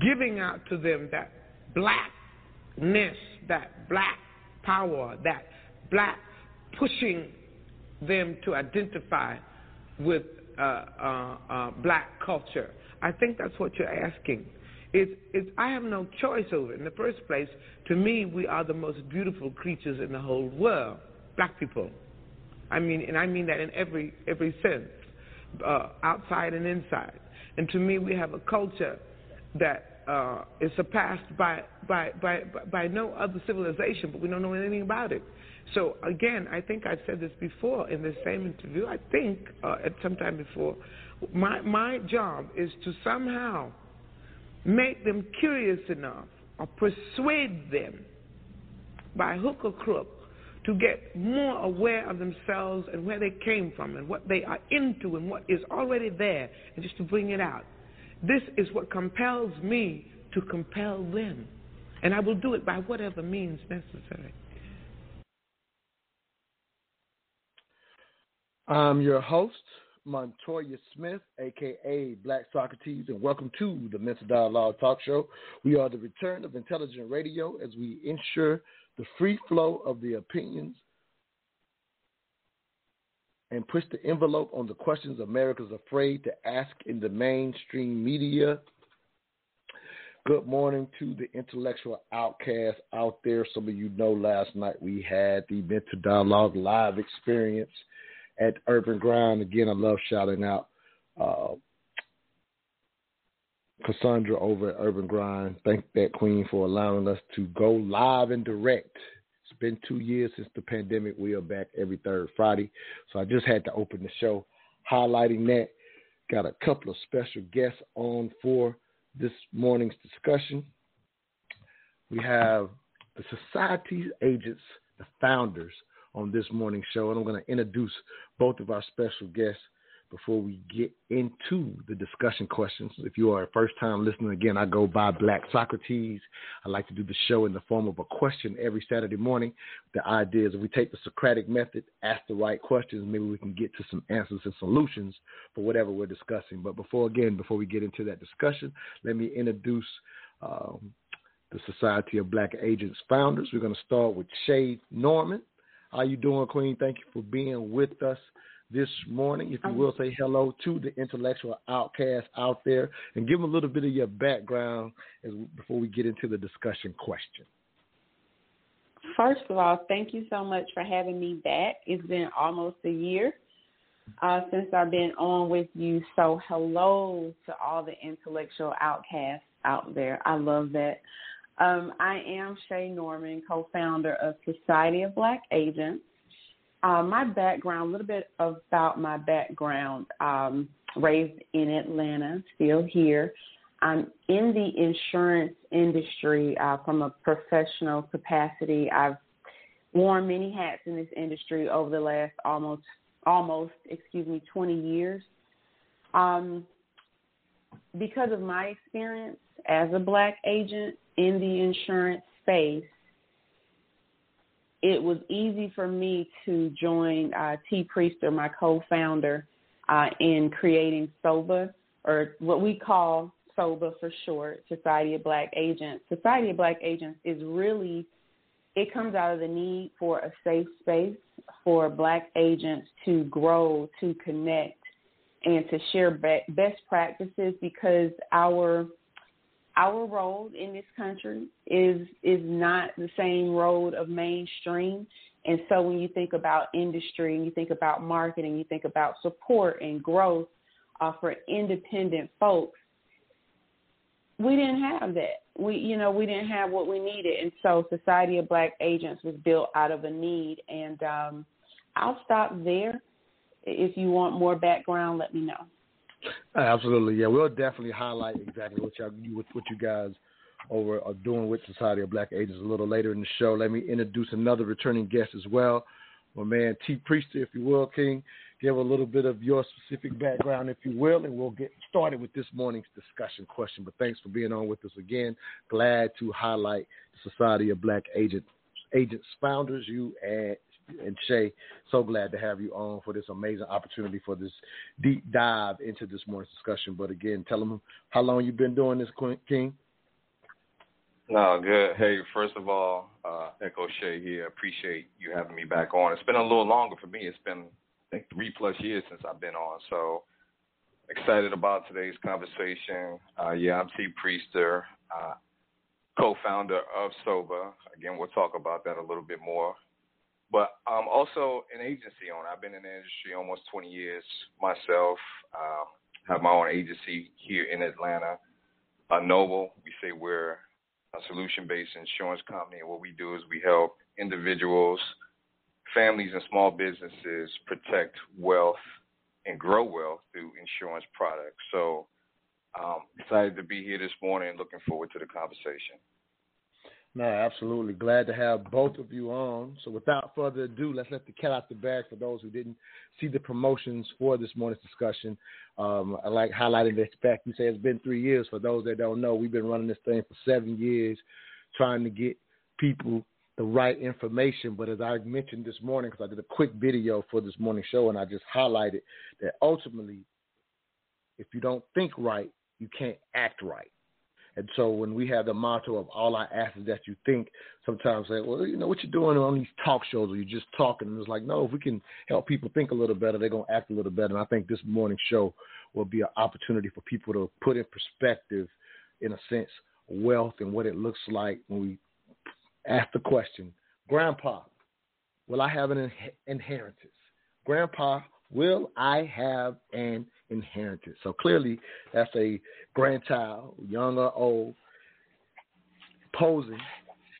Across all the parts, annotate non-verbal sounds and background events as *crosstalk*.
giving out to them that blackness, that black power, that black pushing them to identify with uh, uh, uh, black culture. I think that's what you're asking. It's, it's, I have no choice over it. In the first place, to me, we are the most beautiful creatures in the whole world, black people. I mean, and I mean that in every every sense, uh, outside and inside. And to me, we have a culture that uh, is surpassed by, by by by no other civilization, but we don't know anything about it. So again, I think I've said this before in the same interview. I think uh, at some time before, my my job is to somehow make them curious enough or persuade them by hook or crook to get more aware of themselves and where they came from and what they are into and what is already there and just to bring it out. This is what compels me to compel them. And I will do it by whatever means necessary. I'm your host, Montoya Smith, aka Black Socrates, and welcome to the Mental Dialogue Talk Show. We are the return of intelligent radio as we ensure the free flow of the opinions and push the envelope on the questions America's afraid to ask in the mainstream media. Good morning to the intellectual outcasts out there. Some of you know last night we had the Mental Dialogue live experience at Urban Grind. Again, I love shouting out uh, Cassandra over at Urban Grind. Thank that queen for allowing us to go live and direct. Been two years since the pandemic. We are back every third Friday. So I just had to open the show highlighting that. Got a couple of special guests on for this morning's discussion. We have the Society's agents, the founders on this morning's show. And I'm going to introduce both of our special guests before we get into the discussion questions. If you are a first time listener, again, I go by Black Socrates. I like to do the show in the form of a question every Saturday morning. The idea is if we take the Socratic method, ask the right questions, maybe we can get to some answers and solutions for whatever we're discussing. But before, again, before we get into that discussion, let me introduce um, the Society of Black Agents founders. We're going to start with Shay Norman. How you doing, Queen? Thank you for being with us this morning. If you will say hello to the intellectual outcast out there and give them a little bit of your background as, before we get into the discussion question. First of all, thank you so much for having me back. It's been almost a year uh, since I've been on with you. So, hello to all the intellectual outcasts out there. I love that. Um, I am Shay Norman, co founder of Society of Black Agents. Uh, my background, a little bit about my background. Um, raised in Atlanta, still here. I'm in the insurance industry uh, from a professional capacity. I've worn many hats in this industry over the last almost almost excuse me 20 years. Um, because of my experience as a black agent in the insurance space, it was easy for me to join uh, T. Priester, my co-founder, uh, in creating SOBA, or what we call SOBA for short, Society of Black Agents. Society of Black Agents is really, it comes out of the need for a safe space for Black agents to grow, to connect, and to share best practices because our our road in this country is is not the same road of mainstream. And so when you think about industry and you think about marketing, you think about support and growth uh, for independent folks, we didn't have that. We you know we didn't have what we needed, and so Society of Black Agents was built out of a need. And um, I'll stop there. If you want more background, let me know. Absolutely, yeah. We'll definitely highlight exactly what y'all, what, you guys over are doing with Society of Black Agents a little later in the show. Let me introduce another returning guest as well, my man T. Priester, if you will, King. Give a little bit of your specific background, if you will, and we'll get started with this morning's discussion question. But thanks for being on with us again. Glad to highlight Society of Black Agents Agents founders, you and and Shay. So glad to have you on for this amazing opportunity for this deep dive into this morning's discussion. But again, tell them how long you've been doing this, King. No, good. Hey, first of all, uh, Echo Shay here. Appreciate you having me back on. It's been a little longer for me. It's been, I think, three plus years since I've been on. So excited about today's conversation. Uh, yeah, I'm T. Priester, uh, co-founder of SOBA. Again, we'll talk about that a little bit more. But I'm also an agency owner. I've been in the industry almost 20 years myself. Uh, have my own agency here in Atlanta. Uh, Noble, we say we're a solution-based insurance company. And what we do is we help individuals, families, and small businesses protect wealth and grow wealth through insurance products. So um, excited to be here this morning. And looking forward to the conversation. No, absolutely. Glad to have both of you on. So without further ado, let's let the cat out the bag for those who didn't see the promotions for this morning's discussion. Um, I like highlighting the fact you say it's been three years. For those that don't know, we've been running this thing for seven years, trying to get people the right information. But as I mentioned this morning, because I did a quick video for this morning show, and I just highlighted that ultimately, if you don't think right, you can't act right. And so when we have the motto of all I ask is that you think, sometimes say, well, you know, what you're doing on these talk shows, or you're just talking. And it's like, no, if we can help people think a little better, they're going to act a little better. And I think this morning show will be an opportunity for people to put in perspective, in a sense, wealth and what it looks like when we ask the question, Grandpa, will I have an inheritance? Grandpa, will I have an inheritance. So clearly, that's a grandchild, young or old, posing.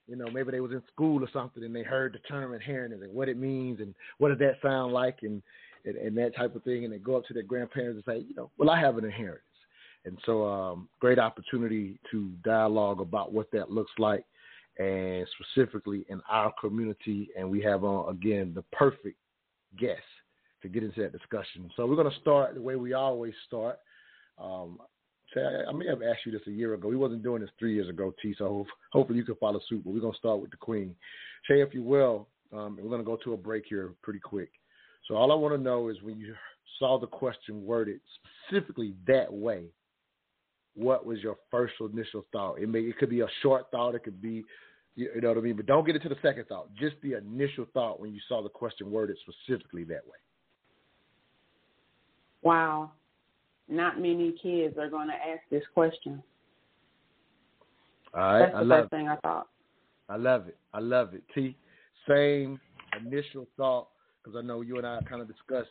You know, maybe they was in school or something and they heard the term inheritance and what it means and what does that sound like and, and, and that type of thing. And they go up to their grandparents and say, you know, well, I have an inheritance. And so, um, great opportunity to dialogue about what that looks like and specifically in our community. And we have on, again, the perfect guest to get into that discussion. So we're going to start the way we always start. Um, I, may have asked you this a year ago. We wasn't doing this three years ago, T. So hopefully you can follow suit. But we're going to start with the Queen. Shay, if you will, um, we're going to go to a break here pretty quick. So all I want to know is when you saw the question worded specifically that way, what was your first initial thought? It may it could be a short thought. It could be you know what I mean? But don't get into the second thought. Just the initial thought when you saw the question worded specifically that way. Wow. Not many kids are going to ask this question. All right. That's the I love first thing I thought. I love it. I love it. T, same initial thought because I know you and I kind of discussed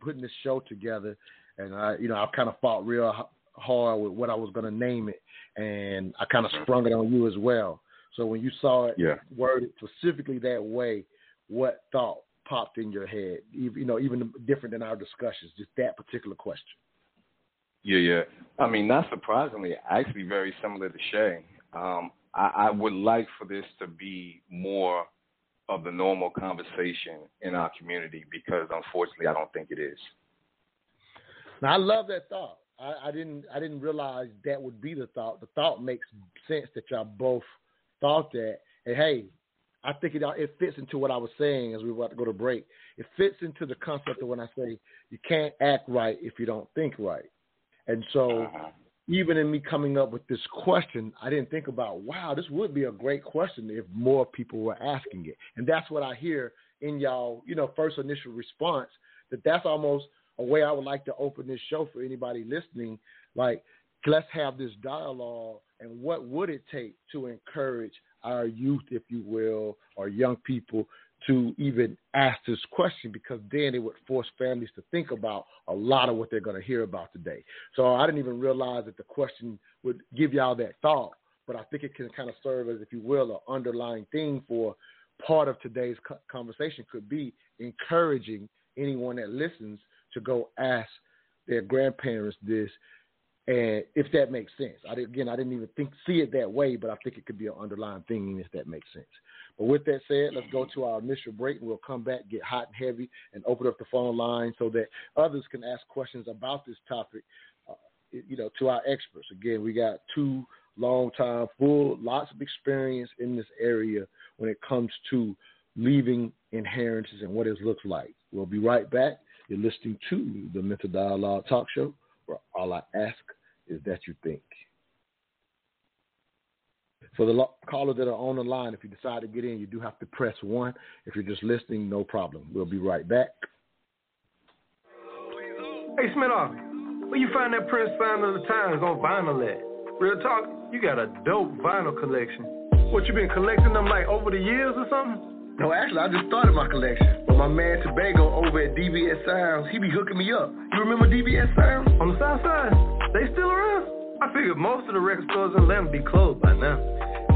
putting this show together, and I, you know, I kind of fought real hard with what I was going to name it, and I kind of sprung it on you as well. So when you saw it yeah. worded specifically that way, what thought popped in your head? You know, even different than our discussions, just that particular question. Yeah, yeah. I mean, not surprisingly, actually very similar to Shay. Um, I, I would like for this to be more of the normal conversation in our community because unfortunately I don't think it is. Now I love that thought. I, I didn't I didn't realize that would be the thought. The thought makes sense that y'all both thought that. And hey, I think it it fits into what I was saying as we were about to go to break. It fits into the concept of when I say you can't act right if you don't think right. And so, uh-huh. even in me coming up with this question, I didn't think about, wow, this would be a great question if more people were asking it. And that's what I hear in y'all, you know, first initial response. That that's almost a way I would like to open this show for anybody listening. Like, let's have this dialogue, and what would it take to encourage our youth, if you will, or young people to even ask this question because then it would force families to think about a lot of what they're going to hear about today. So I didn't even realize that the question would give y'all that thought, but I think it can kind of serve as, if you will, an underlying thing for part of today's conversation could be encouraging anyone that listens to go ask their grandparents this, and if that makes sense. I again, I didn't even think see it that way, but I think it could be an underlying thing if that makes sense. But with that said, let's go to our initial break, and we'll come back, get hot and heavy, and open up the phone line so that others can ask questions about this topic. Uh, you know, to our experts. Again, we got two long time, full, lots of experience in this area when it comes to leaving inheritances and what it looks like. We'll be right back. You're listening to the Mental Dialogue Talk Show, where all I ask is that you think. For the callers that are on the line, if you decide to get in, you do have to press one. If you're just listening, no problem. We'll be right back. Hey, Smith, where you find that Prince Sign of the Times on vinyl at? Real talk, you got a dope vinyl collection. What, you been collecting them like over the years or something? No, actually, I just started my collection. My man Tobago over at DBS Sounds, he be hooking me up. You remember DBS Sounds? On the south side? They still around? I figured most of the record stores in Atlanta be closed by now.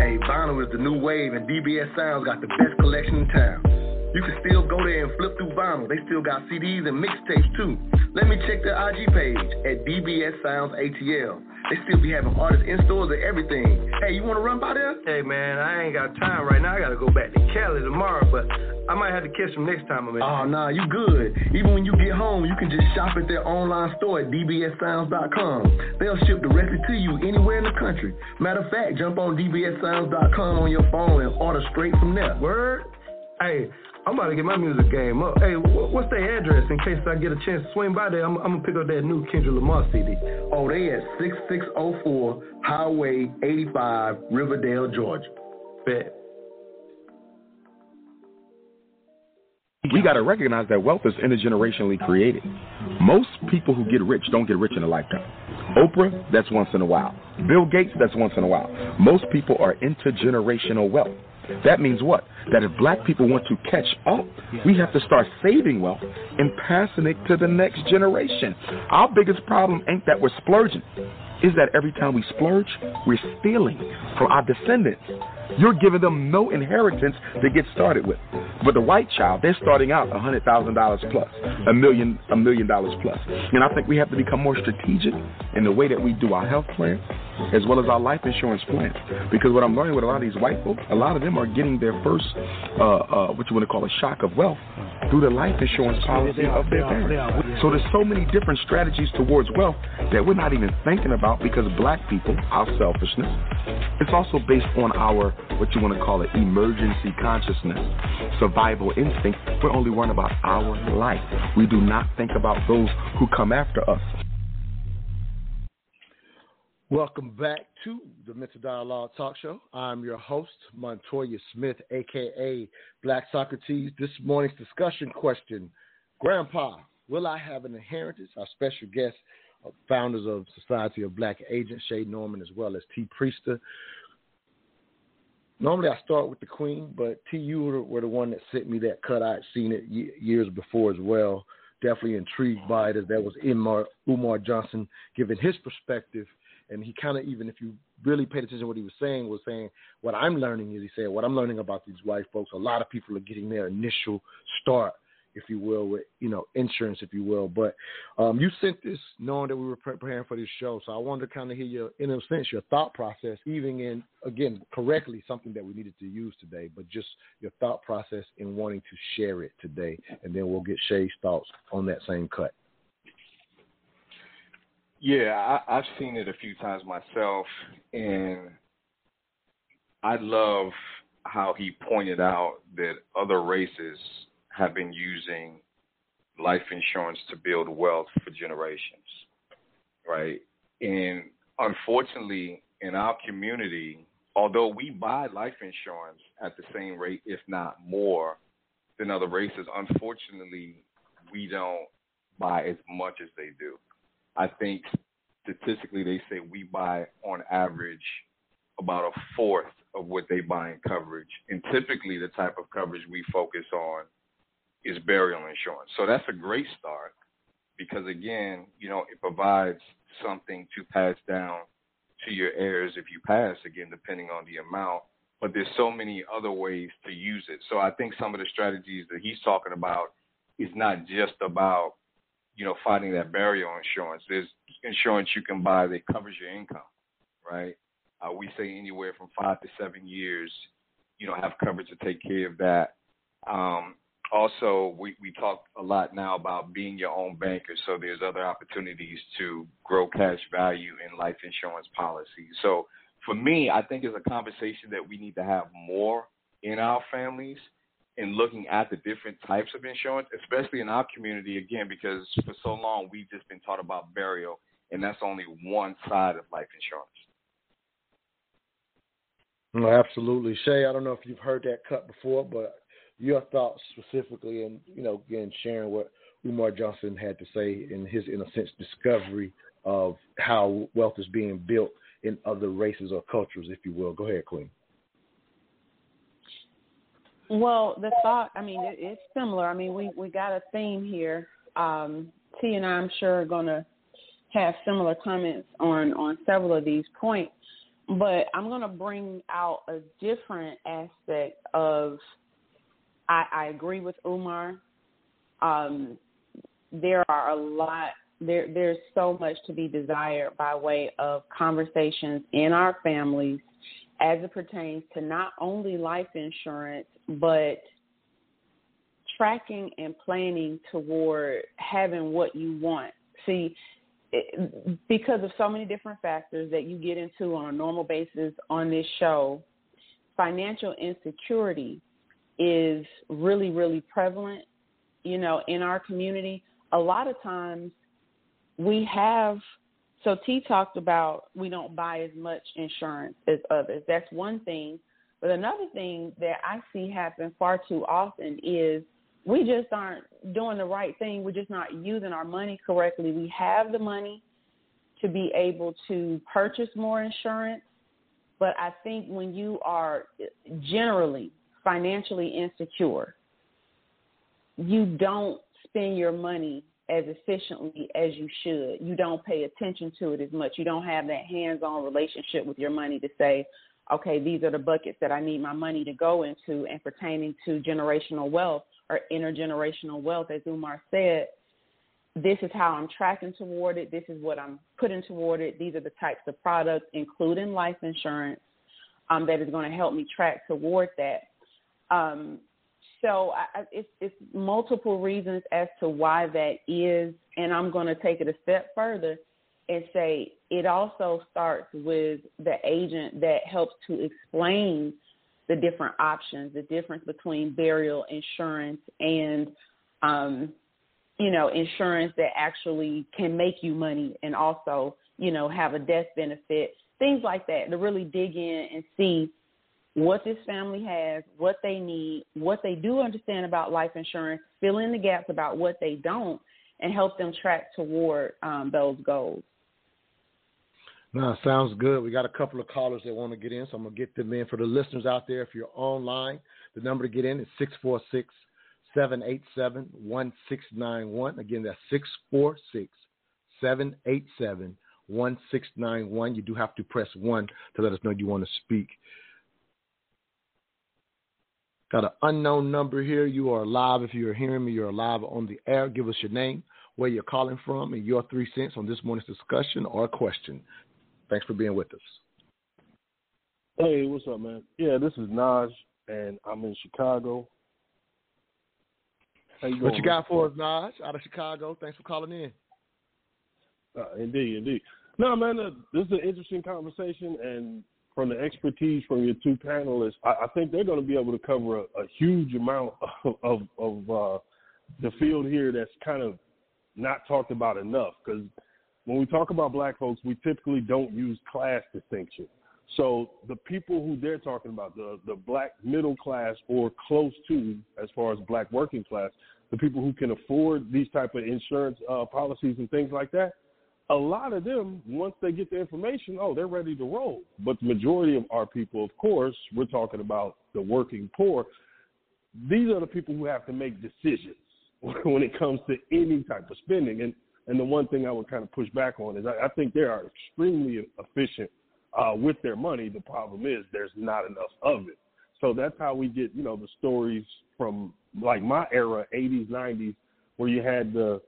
Hey, vinyl is the new wave, and DBS Sounds got the best collection in town. You can still go there and flip through vinyl. They still got CDs and mixtapes too. Let me check their IG page at DBS Sounds ATL. They still be having artists in stores and everything. Hey, you want to run by there? Hey, man, I ain't got time right now. I got to go back to Cali tomorrow, but I might have to catch them next time I'm in. Oh, nah, you good. Even when you get home, you can just shop at their online store at dbssounds.com. They'll ship directly to you anywhere in the country. Matter of fact, jump on dbssounds.com on your phone and order straight from there. Word? Hey, I'm about to get my music game up. Hey, what's their address in case I get a chance to swing by there? I'm, I'm gonna pick up that new Kendrick Lamar CD. Oh, they at 6604 Highway 85, Riverdale, Georgia. Bet. We got to recognize that wealth is intergenerationally created. Most people who get rich don't get rich in a lifetime. Oprah, that's once in a while. Bill Gates, that's once in a while. Most people are intergenerational wealth. That means what? That if black people want to catch up, we have to start saving wealth and passing it to the next generation. Our biggest problem ain't that we're splurging, is that every time we splurge, we're stealing from our descendants. You're giving them no inheritance to get started with. But the white child, they're starting out $100,000 plus, a million, a million dollars plus. And I think we have to become more strategic in the way that we do our health plan as well as our life insurance plans. Because what I'm learning with a lot of these white folks, a lot of them are getting their first, uh, uh, what you want to call a shock of wealth through the life insurance policy of their parents. So there's so many different strategies towards wealth that we're not even thinking about because black people, our selfishness, it's also based on our what you want to call it, emergency consciousness, survival instinct, we're only worrying about our life. We do not think about those who come after us. Welcome back to the Mental Dialogue Talk Show. I'm your host, Montoya Smith, aka Black Socrates. This morning's discussion question Grandpa, will I have an inheritance? Our special guest, founders of Society of Black Agents, Shay Norman, as well as T. Priester. Normally I start with the Queen, but T, you were, the one that sent me that cut. I had seen it years before as well. Definitely intrigued by it as that was Umar, Umar Johnson giving his perspective. And he kind of even, if you really paid attention to what he was saying, was saying, what I'm learning is he said, what I'm learning about these white folks, a lot of people are getting their initial start if you will, with you know insurance, if you will. But um, you sent this knowing that we were preparing for this show, so I wanted to kind of hear your, in a sense, your thought process, even in again correctly something that we needed to use today, but just your thought process in wanting to share it today, and then we'll get Shay's thoughts on that same cut. Yeah, I, I've seen it a few times myself, and I love how he pointed out that other races have been using life insurance to build wealth for generations, right? And unfortunately, in our community, although we buy life insurance at the same rate, if not more, than other races, unfortunately, we don't buy as much as they do. I think statistically, they say we buy on average about a fourth of what they buy in coverage. And typically, the type of coverage we focus on is burial insurance. So that's a great start because again, you know, it provides something to pass down to your heirs if you pass, again, depending on the amount. But there's so many other ways to use it. So I think some of the strategies that he's talking about is not just about you know, finding that burial insurance. There's insurance you can buy that covers your income, right? Uh, we say anywhere from five to seven years, you know, have coverage to take care of that. Um, also, we, we talk a lot now about being your own banker. So there's other opportunities to grow cash value in life insurance policies. So for me, I think it's a conversation that we need to have more in our families in looking at the different types of insurance, especially in our community, again, because for so long we've just been taught about burial, and that's only one side of life insurance. Absolutely. Shay, I don't know if you've heard that cut before, but your thoughts specifically, and you know, again, sharing what Umar Johnson had to say in his, in a sense, discovery of how wealth is being built in other races or cultures, if you will. Go ahead, Queen. Well, the thought, I mean, it, it's similar. I mean, we we got a theme here. Um, T and I, I'm sure, are going to have similar comments on on several of these points, but I'm going to bring out a different aspect of I, I agree with Umar. Um, there are a lot. There, there's so much to be desired by way of conversations in our families as it pertains to not only life insurance, but tracking and planning toward having what you want. See, it, because of so many different factors that you get into on a normal basis on this show, financial insecurity is really, really prevalent, you know, in our community. A lot of times we have, so T talked about we don't buy as much insurance as others. That's one thing. But another thing that I see happen far too often is we just aren't doing the right thing. We're just not using our money correctly. We have the money to be able to purchase more insurance, but I think when you are generally financially insecure, you don't spend your money as efficiently as you should. You don't pay attention to it as much. You don't have that hands on relationship with your money to say, okay, these are the buckets that I need my money to go into and pertaining to generational wealth or intergenerational wealth, as Umar said. This is how I'm tracking toward it. This is what I'm putting toward it. These are the types of products, including life insurance, um, that is going to help me track toward that. Um, so I, it's, it's multiple reasons as to why that is, and I'm going to take it a step further and say it also starts with the agent that helps to explain the different options, the difference between burial insurance and, um, you know, insurance that actually can make you money and also, you know, have a death benefit, things like that, to really dig in and see what this family has, what they need, what they do understand about life insurance, fill in the gaps about what they don't, and help them track toward um, those goals. Now, sounds good. We got a couple of callers that want to get in, so I'm going to get them in. For the listeners out there, if you're online, the number to get in is 646 787 1691. Again, that's 646 787 1691. You do have to press 1 to let us know you want to speak. Got an unknown number here. You are live. If you're hearing me, you're live on the air. Give us your name, where you're calling from, and your three cents on this morning's discussion or question. Thanks for being with us. Hey, what's up, man? Yeah, this is Naj, and I'm in Chicago. You what you got for us, Naj, out of Chicago? Thanks for calling in. Uh, indeed, indeed. No, man, uh, this is an interesting conversation, and from the expertise from your two panelists, I, I think they're going to be able to cover a, a huge amount *laughs* of of, of uh, the field here that's kind of not talked about enough. Because when we talk about black folks, we typically don't use class distinction. So the people who they're talking about, the the black middle class or close to, as far as black working class, the people who can afford these type of insurance uh, policies and things like that, a lot of them, once they get the information, oh, they're ready to roll. But the majority of our people, of course, we're talking about the working poor. These are the people who have to make decisions *laughs* when it comes to any type of spending. And and the one thing I would kind of push back on is I, I think they are extremely efficient uh, with their money. The problem is there's not enough of it. So that's how we get, you know, the stories from like my era, 80s, 90s, where you had the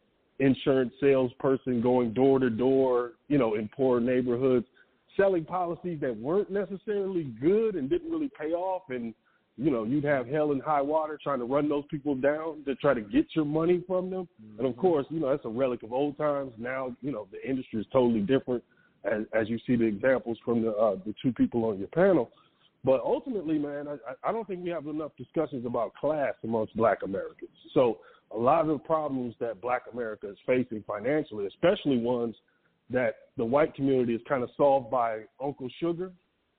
insurance salesperson going door to door, you know, in poor neighborhoods, selling policies that weren't necessarily good and didn't really pay off. And, you know, you'd have hell and high water trying to run those people down to try to get your money from them. Mm-hmm. And of course, you know, that's a relic of old times. Now, you know, the industry is totally different as, as you see the examples from the, uh, the two people on your panel. But ultimately, man, I, I don't think we have enough discussions about class amongst black Americans. So a lot of the problems that black America is facing financially, especially ones that the white community is kind of solved by Uncle Sugar,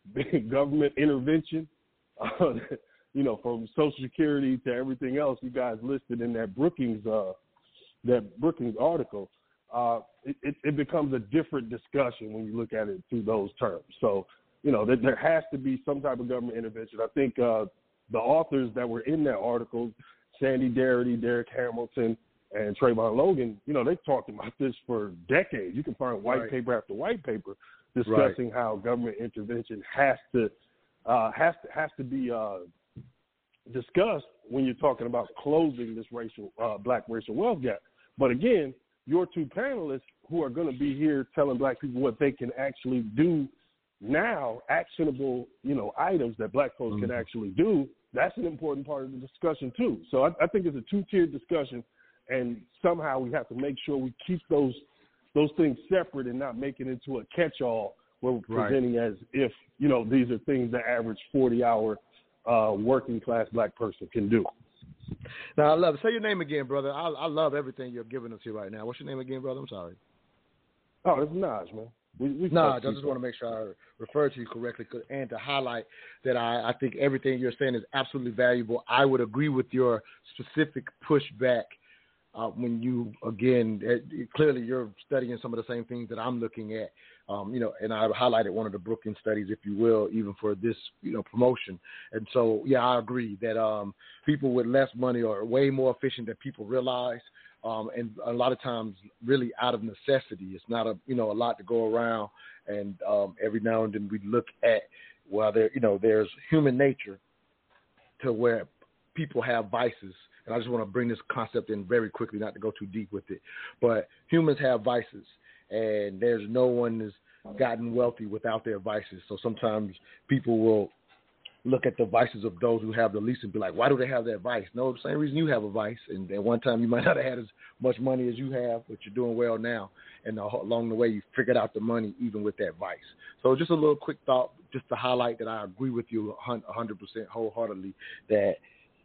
*laughs* government intervention, uh, *laughs* you know, from Social Security to everything else you guys listed in that Brookings uh, that Brookings article. Uh, it, it, it becomes a different discussion when you look at it through those terms. So you know, that there has to be some type of government intervention. I think uh, the authors that were in that article, Sandy Darity, Darrick Hamilton, and Trevon Logan, you know, they've talked about this for decades. You can find white right. paper after white paper discussing right. how government intervention has to uh, has to has to be uh, discussed when you're talking about closing this racial uh, black racial wealth gap. But again, your two panelists who are going to be here telling black people what they can actually do now actionable, you know, items that black folks mm-hmm. can actually do, that's an important part of the discussion too. So I, I think it's a two-tiered discussion, and somehow we have to make sure we keep those those things separate and not make it into a catch-all where we're right. presenting as if you know these are things the average 40-hour uh, working class black person can do. Now I love it. Say your name again, brother. I, I love everything you're giving us here right now. What's your name again, brother? I'm sorry. Oh, it's Naj, man. We, we no, I just want to make sure I refer to you correctly and to highlight that I, I think everything you're saying is absolutely valuable. I would agree with your specific pushback uh, when you, again, it, clearly you're studying some of the same things that I'm looking at. Um, you know, and I highlighted one of the Brookings studies, if you will, even for this, you know, promotion. And so, yeah, I agree that um, people with less money are way more efficient than people realize um, and a lot of times really out of necessity. It's not a you know a lot to go around, and um, every now and then we look at well there you know there's human nature to where people have vices, and I just want to bring this concept in very quickly, not to go too deep with it, but humans have vices, and there's no one has gotten wealthy without their vices. So sometimes people will look at the vices of those who have the least and be like, why do they have that vice? No, the same reason you have a vice. And at one time you might *laughs* not have had as much money as you have, but you're doing well now. And along the way you figured out the money even with that vice. So just a little quick thought, just to highlight that I agree with you 100% wholeheartedly that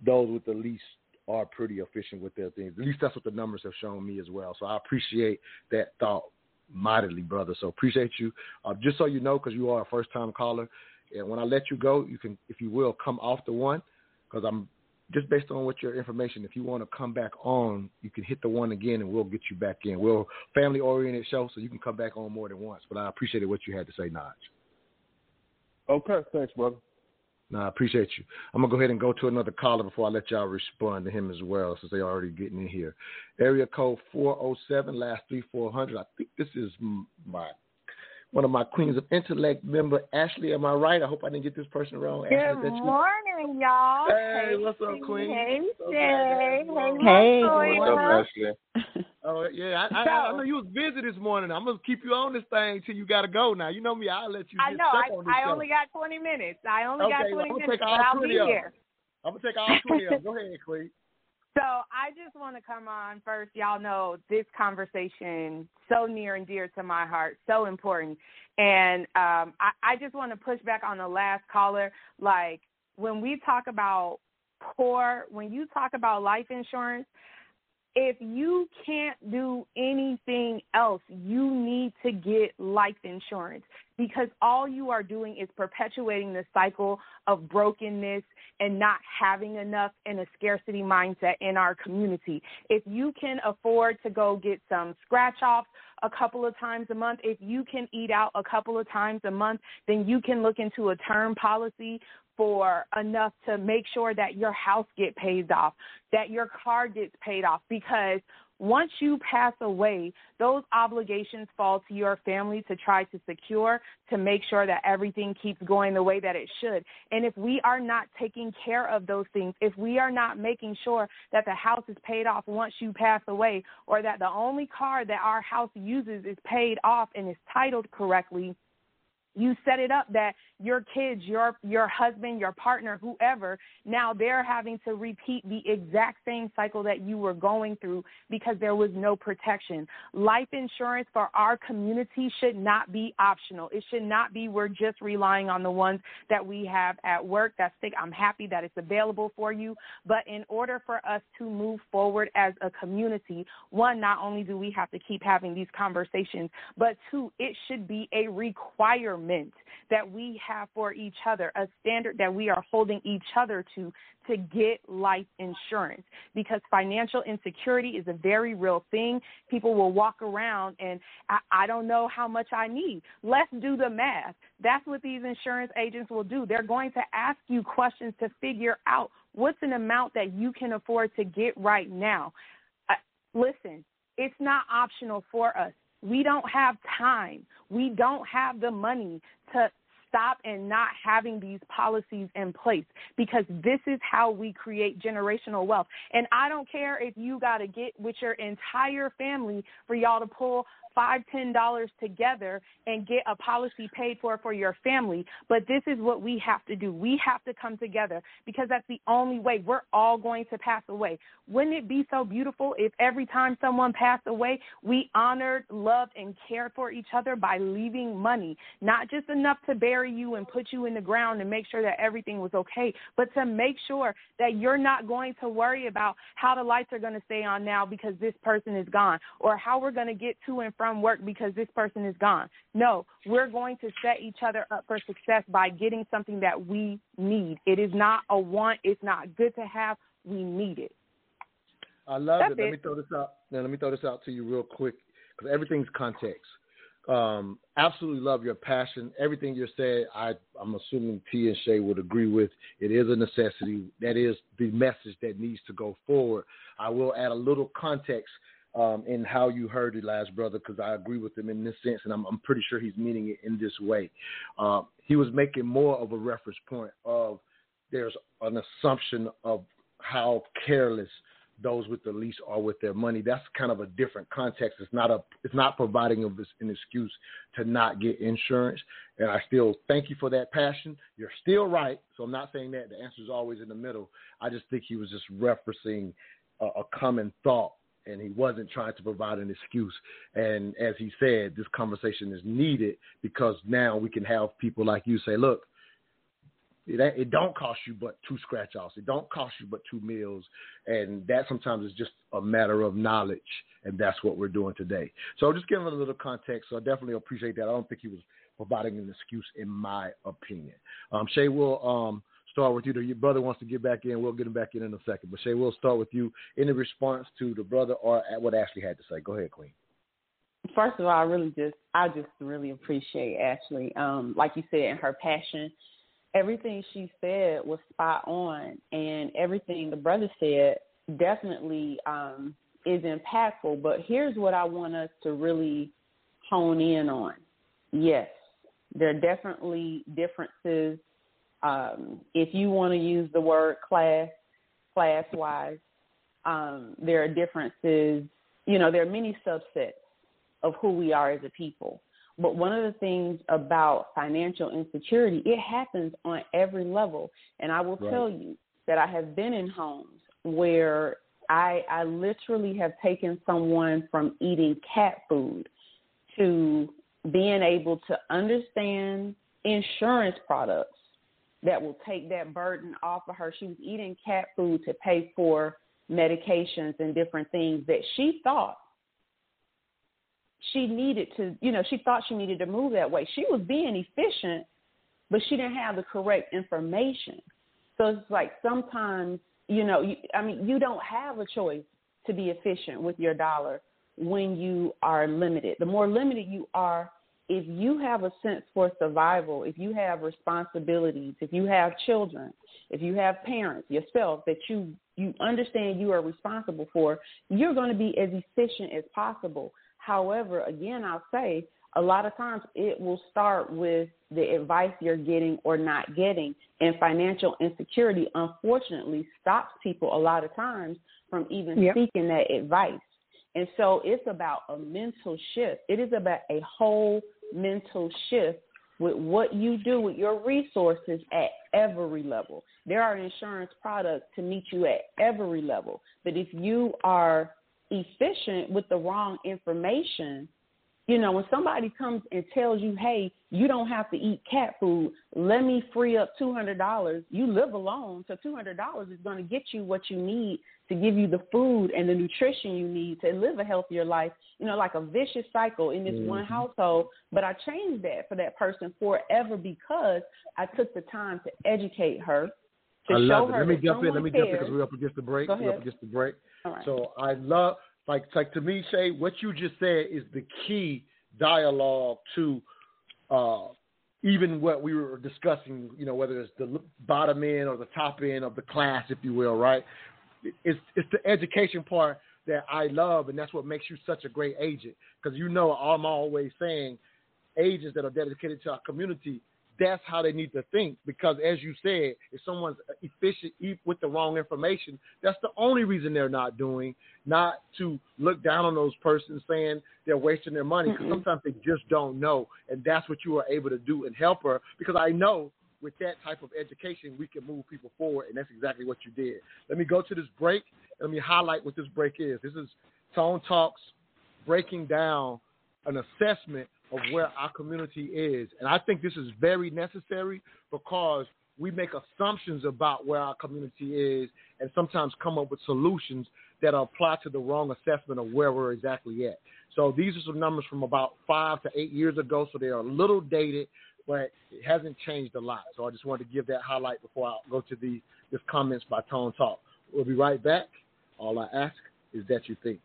those with the least are pretty efficient with their things. At least that's what the numbers have shown me as well. So I appreciate that thought mightily, brother. So appreciate you. Uh, just so you know, because you are a first time caller, and when I let you go, you can, if you will, come off the one, because I'm just based on what your information. If you want to come back on, you can hit the one again, and we'll get you back in. We're family oriented show, so you can come back on more than once. But I appreciated what you had to say, Naj. Okay, thanks, brother. No, I appreciate you. I'm gonna go ahead and go to another caller before I let y'all respond to him as well, since they're already getting in here. Area code 407, last three 400. I think this is my one of my Queens of Intellect member, Ashley. Am I right? I hope I didn't get this person wrong. Good Ashley, morning, y'all. Hey, what's up, Queen? Hey, Shay. Hey, what's up, Ashley? Oh yeah, I, I, I, know you was busy this morning. I'm gonna keep you on this thing till you gotta go. Now you know me. I'll let you. Know. I know. I, I only got 20 minutes. I only okay, got 20 well, minutes, but I'll be here. I'm gonna take all 20 of them. Go ahead, Queen. So I just want to come on first. Y'all know this conversation so near and dear to my heart, so important. And um, I, I just want to push back on the last caller. Like when we talk about poor, when you talk about life insurance, if you can't do anything else, you need to get life insurance because all you are doing is perpetuating the cycle of brokenness and not having enough and a scarcity mindset in our community. If you can afford to go get some scratch offs a couple of times a month, if you can eat out a couple of times a month, then you can look into a term policy for enough to make sure that your house get paid off, that your car gets paid off because once you pass away, those obligations fall to your family to try to secure, to make sure that everything keeps going the way that it should. And if we are not taking care of those things, if we are not making sure that the house is paid off once you pass away, or that the only car that our house uses is paid off and is titled correctly, you set it up that your kids, your your husband, your partner, whoever, now they're having to repeat the exact same cycle that you were going through because there was no protection. Life insurance for our community should not be optional. It should not be we're just relying on the ones that we have at work. That's sick. I'm happy that it's available for you, but in order for us to move forward as a community, one, not only do we have to keep having these conversations, but two, it should be a requirement that we have for each other, a standard that we are holding each other to to get life insurance because financial insecurity is a very real thing. People will walk around and I, I don't know how much I need. Let's do the math. That's what these insurance agents will do. They're going to ask you questions to figure out what's an amount that you can afford to get right now. Uh, listen, it's not optional for us. We don't have time. We don't have the money to stop and not having these policies in place because this is how we create generational wealth. And I don't care if you got to get with your entire family for y'all to pull five ten dollars together and get a policy paid for for your family. But this is what we have to do. We have to come together because that's the only way. We're all going to pass away. Wouldn't it be so beautiful if every time someone passed away we honored loved and cared for each other by leaving money? Not just enough to bury you and put you in the ground and make sure that everything was okay but to make sure that you're not going to worry about how the lights are going to stay on now because this person is gone or how we're going to get to and from from work because this person is gone. No, we're going to set each other up for success by getting something that we need. It is not a want, it's not good to have, we need it. I love That's it. Let me throw this out. Now, let me throw this out to you real quick because everything's context. Um, absolutely love your passion. Everything you're saying, I, I'm assuming T and Shay would agree with. It is a necessity. That is the message that needs to go forward. I will add a little context um, in how you heard it last brother, because I agree with him in this sense, and I'm, I'm pretty sure he's meaning it in this way. Uh, he was making more of a reference point of there's an assumption of how careless those with the lease are with their money. That's kind of a different context. It's not a it's not providing an excuse to not get insurance. And I still thank you for that passion. You're still right. So I'm not saying that the answer is always in the middle. I just think he was just referencing a, a common thought and he wasn't trying to provide an excuse. And as he said, this conversation is needed because now we can have people like you say, look, it, it don't cost you but two scratch offs. It don't cost you but two meals, and that sometimes is just a matter of knowledge, and that's what we're doing today. So just giving a little context. So I definitely appreciate that. I don't think he was providing an excuse, in my opinion. Um, Shay will um, start with you. Your brother wants to get back in. We'll get him back in in a second. But Shay, we'll start with you in response to the brother or what Ashley had to say. Go ahead, Queen. First of all, I really just I just really appreciate Ashley. Um, like you said, and her passion. Everything she said was spot on, and everything the brother said definitely um, is impactful. But here's what I want us to really hone in on. Yes, there are definitely differences um, if you want to use the word class, class wise, um, there are differences. You know, there are many subsets of who we are as a people. But one of the things about financial insecurity, it happens on every level. And I will right. tell you that I have been in homes where I, I literally have taken someone from eating cat food to being able to understand insurance products that will take that burden off of her. She was eating cat food to pay for medications and different things that she thought she needed to, you know, she thought she needed to move that way. She was being efficient, but she didn't have the correct information. So it's like sometimes, you know, you, I mean, you don't have a choice to be efficient with your dollar when you are limited. The more limited you are, if you have a sense for survival, if you have responsibilities, if you have children, if you have parents yourself that you you understand you are responsible for, you're going to be as efficient as possible. However, again, I'll say a lot of times it will start with the advice you're getting or not getting. And financial insecurity, unfortunately, stops people a lot of times from even yep. seeking that advice. And so it's about a mental shift. It is about a whole mental shift with what you do with your resources at every level. There are insurance products to meet you at every level. But if you are efficient with the wrong information, you know, when somebody comes and tells you, hey, you don't have to eat cat food, let me free up $200, you live alone, so $200 is going to get you what you need to give you the food and the nutrition you need to live a healthier life, you know, like a vicious cycle in this mm-hmm. one household. But I changed that for that person forever because I took the time to educate her. To I love it. Let me jump in. Let me cares. jump in because we're up against the break. We're up against the break. All right. So I love like like to me, Shay, what you just said is the key dialogue to uh, even what we were discussing. You know, whether it's the bottom end or the top end of the class, if you will, right? It's it's the education part that I love, and that's what makes you such a great agent. Because you know, I'm always saying, agents that are dedicated to our community that's how they need to think. Because as you said, if someone's efficient with the wrong information, that's the only reason they're not doing, not to look down on those persons saying they're wasting their money. Because sometimes they just don't know, and that's what you are able to do and help her. Because I know with that type of education, we can move people forward, and that's exactly what you did. Let me go to this break. Let me highlight what this break is. This is Tone Talks breaking down an assessment of where our community is. And I think this is very necessary because we make assumptions about where our community is and sometimes come up with solutions that apply to the wrong assessment of where we're exactly at. So these are some numbers from about five to eight years ago, so they are a little dated, but it hasn't changed a lot. So I just wanted to give that highlight before I go to the this comments by Tone Talk. We'll be right back. All I ask is that you think.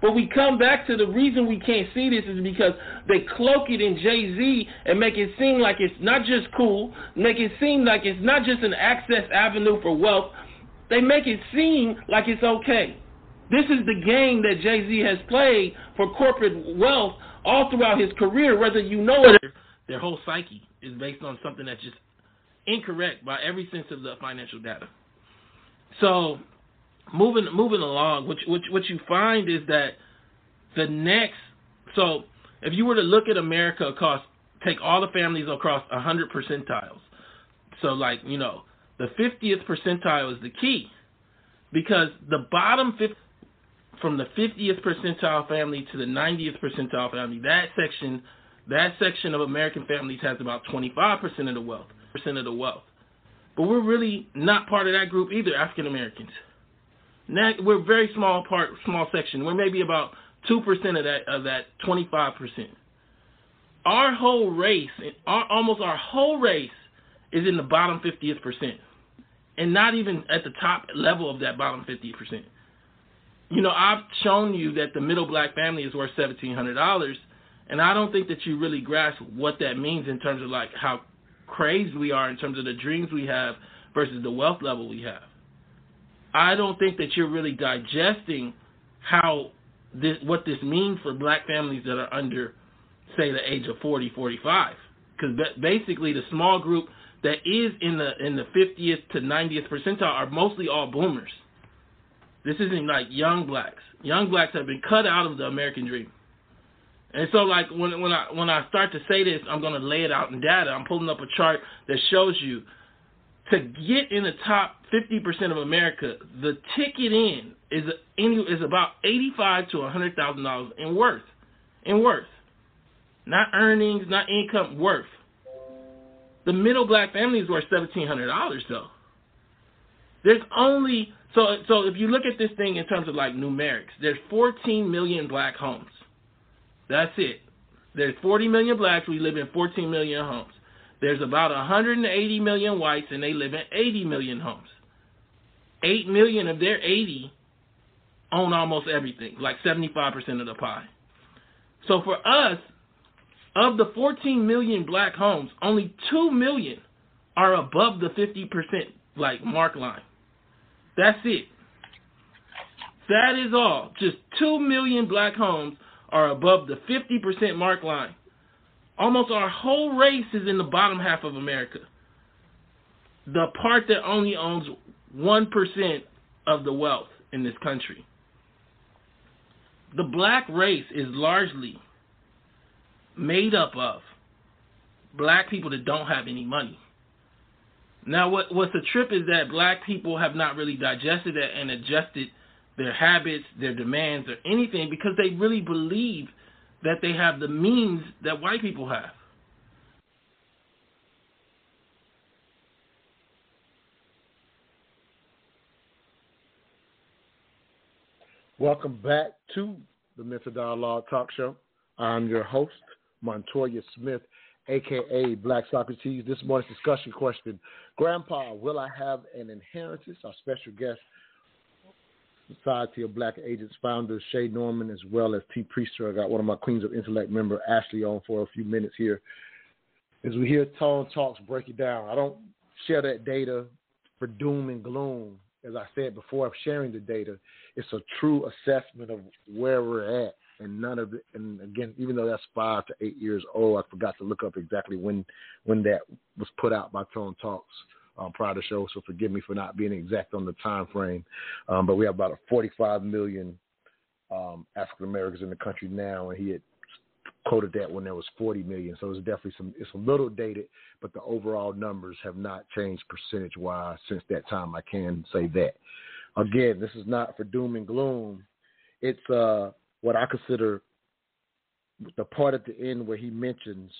But we come back to the reason we can't see this is because they cloak it in Jay Z and make it seem like it's not just cool, make it seem like it's not just an access avenue for wealth. They make it seem like it's okay. This is the game that Jay Z has played for corporate wealth all throughout his career, whether you know it. Or not. Their whole psyche is based on something that's just incorrect by every sense of the financial data. So moving moving along, what what what you find is that the next so if you were to look at America across take all the families across a hundred percentiles. So like, you know, the fiftieth percentile is the key. Because the bottom fifth from the fiftieth percentile family to the ninetieth percentile family, that section that section of American families has about twenty five percent of the wealth percent of the wealth. But we're really not part of that group either, African Americans we're very small part, small section. We're maybe about two percent of that of that twenty five percent. Our whole race, our, almost our whole race, is in the bottom fiftieth percent, and not even at the top level of that bottom fifty percent. You know, I've shown you that the middle black family is worth seventeen hundred dollars, and I don't think that you really grasp what that means in terms of like how crazy we are in terms of the dreams we have versus the wealth level we have. I don't think that you're really digesting how this what this means for black families that are under say the age of 40 45 because basically the small group that is in the in the 50th to 90th percentile are mostly all boomers. This isn't like young blacks. Young blacks have been cut out of the american dream. And so like when when i when i start to say this i'm going to lay it out in data. I'm pulling up a chart that shows you to get in the top 50% of America, the ticket in is is about 85 to 100 thousand dollars in worth, in worth, not earnings, not income, worth. The middle black family is worth seventeen hundred dollars though. There's only so so if you look at this thing in terms of like numerics, there's 14 million black homes. That's it. There's 40 million blacks. We live in 14 million homes. There's about 180 million whites, and they live in 80 million homes. 8 million of their 80 own almost everything, like 75% of the pie. So for us, of the 14 million black homes, only 2 million are above the 50% like mark line. That's it. That is all. Just 2 million black homes are above the 50% mark line. Almost our whole race is in the bottom half of America. The part that only owns 1% of the wealth in this country. The black race is largely made up of black people that don't have any money. Now, what what's the trip is that black people have not really digested that and adjusted their habits, their demands, or anything because they really believe that they have the means that white people have. Welcome back to the Mental Dialogue Talk Show. I'm your host, Montoya Smith, aka Black Socrates. This morning's discussion question Grandpa, will I have an inheritance? Our special guest, Society of Black Agents founder Shay Norman, as well as T. Priester. I got one of my Queens of Intellect member, Ashley, on for a few minutes here. As we hear Tone Talks break it down, I don't share that data for doom and gloom. As I said before, of sharing the data, it's a true assessment of where we're at and none of it and again even though that's five to eight years old i forgot to look up exactly when when that was put out by tone talks um, prior to show so forgive me for not being exact on the time frame. Um, but we have about 45 million um, african americans in the country now and he had quoted that when there was 40 million. So it's definitely some it's a little dated but the overall numbers have not changed percentage wise since that time i can say that. Again, this is not for doom and gloom. It's uh, what I consider the part at the end where he mentions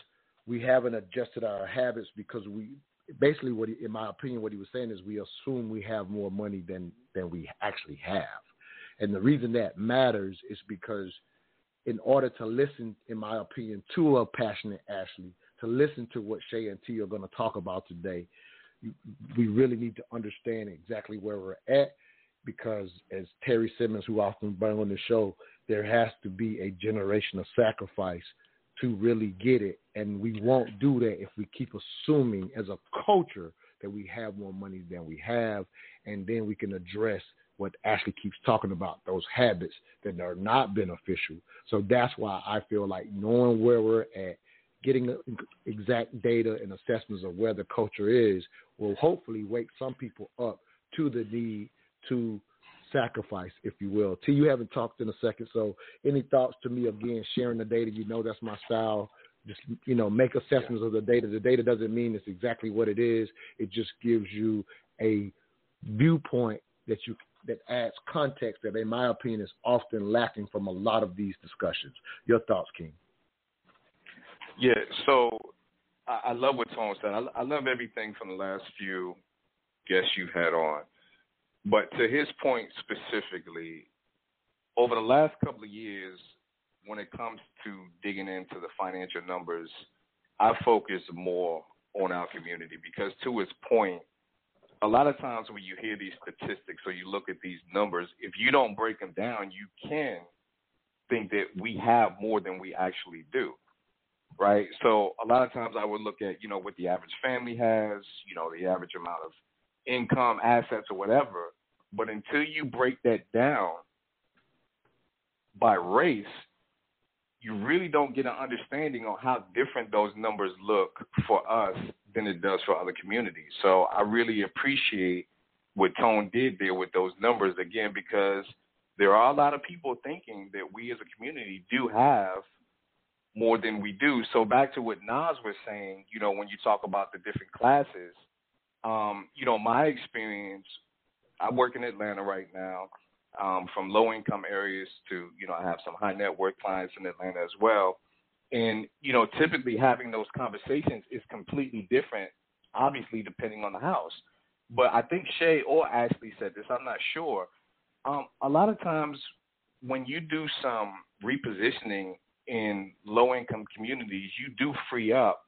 we haven't adjusted our habits because we basically what he, in my opinion what he was saying is we assume we have more money than than we actually have. And the reason that matters is because in order to listen in my opinion to a passionate ashley to listen to what shay and t are going to talk about today we really need to understand exactly where we're at because as Terry Simmons, who often bring on the show, there has to be a generation of sacrifice to really get it. And we won't do that if we keep assuming as a culture that we have more money than we have, and then we can address what Ashley keeps talking about, those habits that are not beneficial. So that's why I feel like knowing where we're at, getting exact data and assessments of where the culture is will hopefully wake some people up to the need to sacrifice, if you will. T, you haven't talked in a second, so any thoughts to me again, sharing the data, you know that's my style. Just you know, make assessments yeah. of the data. The data doesn't mean it's exactly what it is. It just gives you a viewpoint that you that adds context that, in my opinion, is often lacking from a lot of these discussions. Your thoughts, King? Yeah, so I, I love what Tone said. I, I love everything from the last few guests you've had on. But to his point specifically, over the last couple of years, when it comes to digging into the financial numbers, I focus more on our community because, to his point, a lot of times when you hear these statistics or you look at these numbers, if you don't break them down, you can think that we have more than we actually do. Right? So a lot of times I would look at, you know, what the average family has, you know, the average amount of income, assets, or whatever. But until you break that down by race, you really don't get an understanding on how different those numbers look for us than it does for other communities. So I really appreciate what Tone did there with those numbers again because there are a lot of people thinking that we as a community do have more than we do. So back to what Nas was saying, you know, when you talk about the different classes, um, you know, my experience, I work in Atlanta right now, um, from low income areas to, you know, I have some high net worth clients in Atlanta as well. And, you know, typically having those conversations is completely different, obviously, depending on the house. But I think Shay or Ashley said this, I'm not sure. Um, a lot of times when you do some repositioning in low income communities, you do free up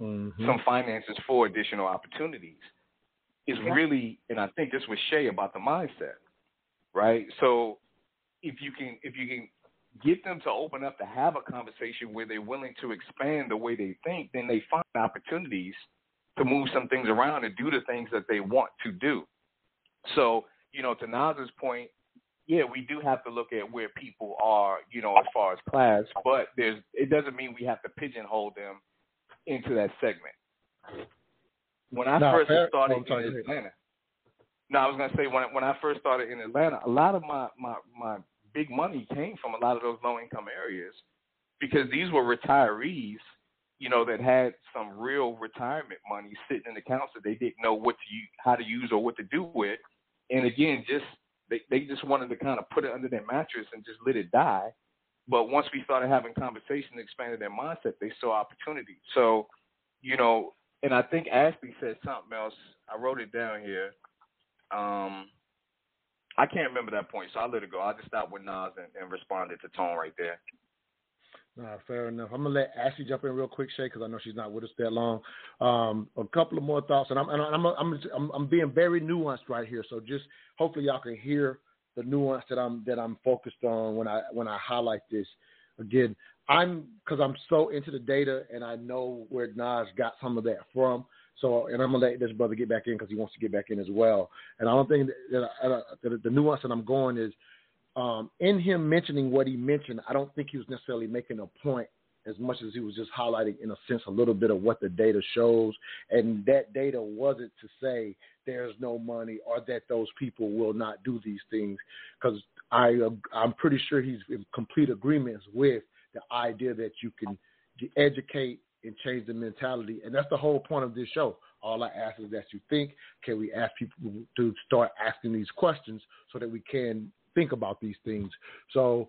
mm-hmm. some finances for additional opportunities. Is yeah. really, and I think this was Shay about the mindset, right? So if you can, if you can get them to open up to have a conversation where they're willing to expand the way they think, then they find opportunities to move some things around and do the things that they want to do. So, you know, to Nas's point, yeah, we do have to look at where people are, you know, as far as class, but there's it doesn't mean we have to pigeonhole them into that segment. When I No, first fair- started in. Atlanta, no, I was gonna say when when I first started in Atlanta, a lot of my my my big money came from a lot of those low income areas because these were retirees, you know, that had some real retirement money sitting in accounts that they didn't know what to use, how to use or what to do with, and again, just they they just wanted to kind of put it under their mattress and just let it die. But once we started having conversation, and expanded their mindset, they saw opportunity. So, you know, and I think Ashley said something else. I wrote it down here. Um, I can't remember that point, so I'll let it go. I'll just stopped with Nas and, and responded to Tone right there. Nah, fair enough. I'm gonna let Ashley jump in real quick, Shay, because I know she's not with us that long. Um, a couple of more thoughts, and I'm and I'm, I'm I'm I'm being very nuanced right here. So just hopefully y'all can hear the nuance that I'm that I'm focused on when I when I highlight this. Again, I'm because I'm so into the data and I know where Nas got some of that from. So, and I'm gonna let this brother get back in because he wants to get back in as well. And I don't think that, that, that the nuance that I'm going is um, in him mentioning what he mentioned, I don't think he was necessarily making a point as much as he was just highlighting, in a sense, a little bit of what the data shows. And that data wasn't to say there's no money or that those people will not do these things, because I I'm pretty sure he's in complete agreement with the idea that you can educate and change the mentality, and that's the whole point of this show. All I ask is that you think. Can we ask people to start asking these questions so that we can think about these things? So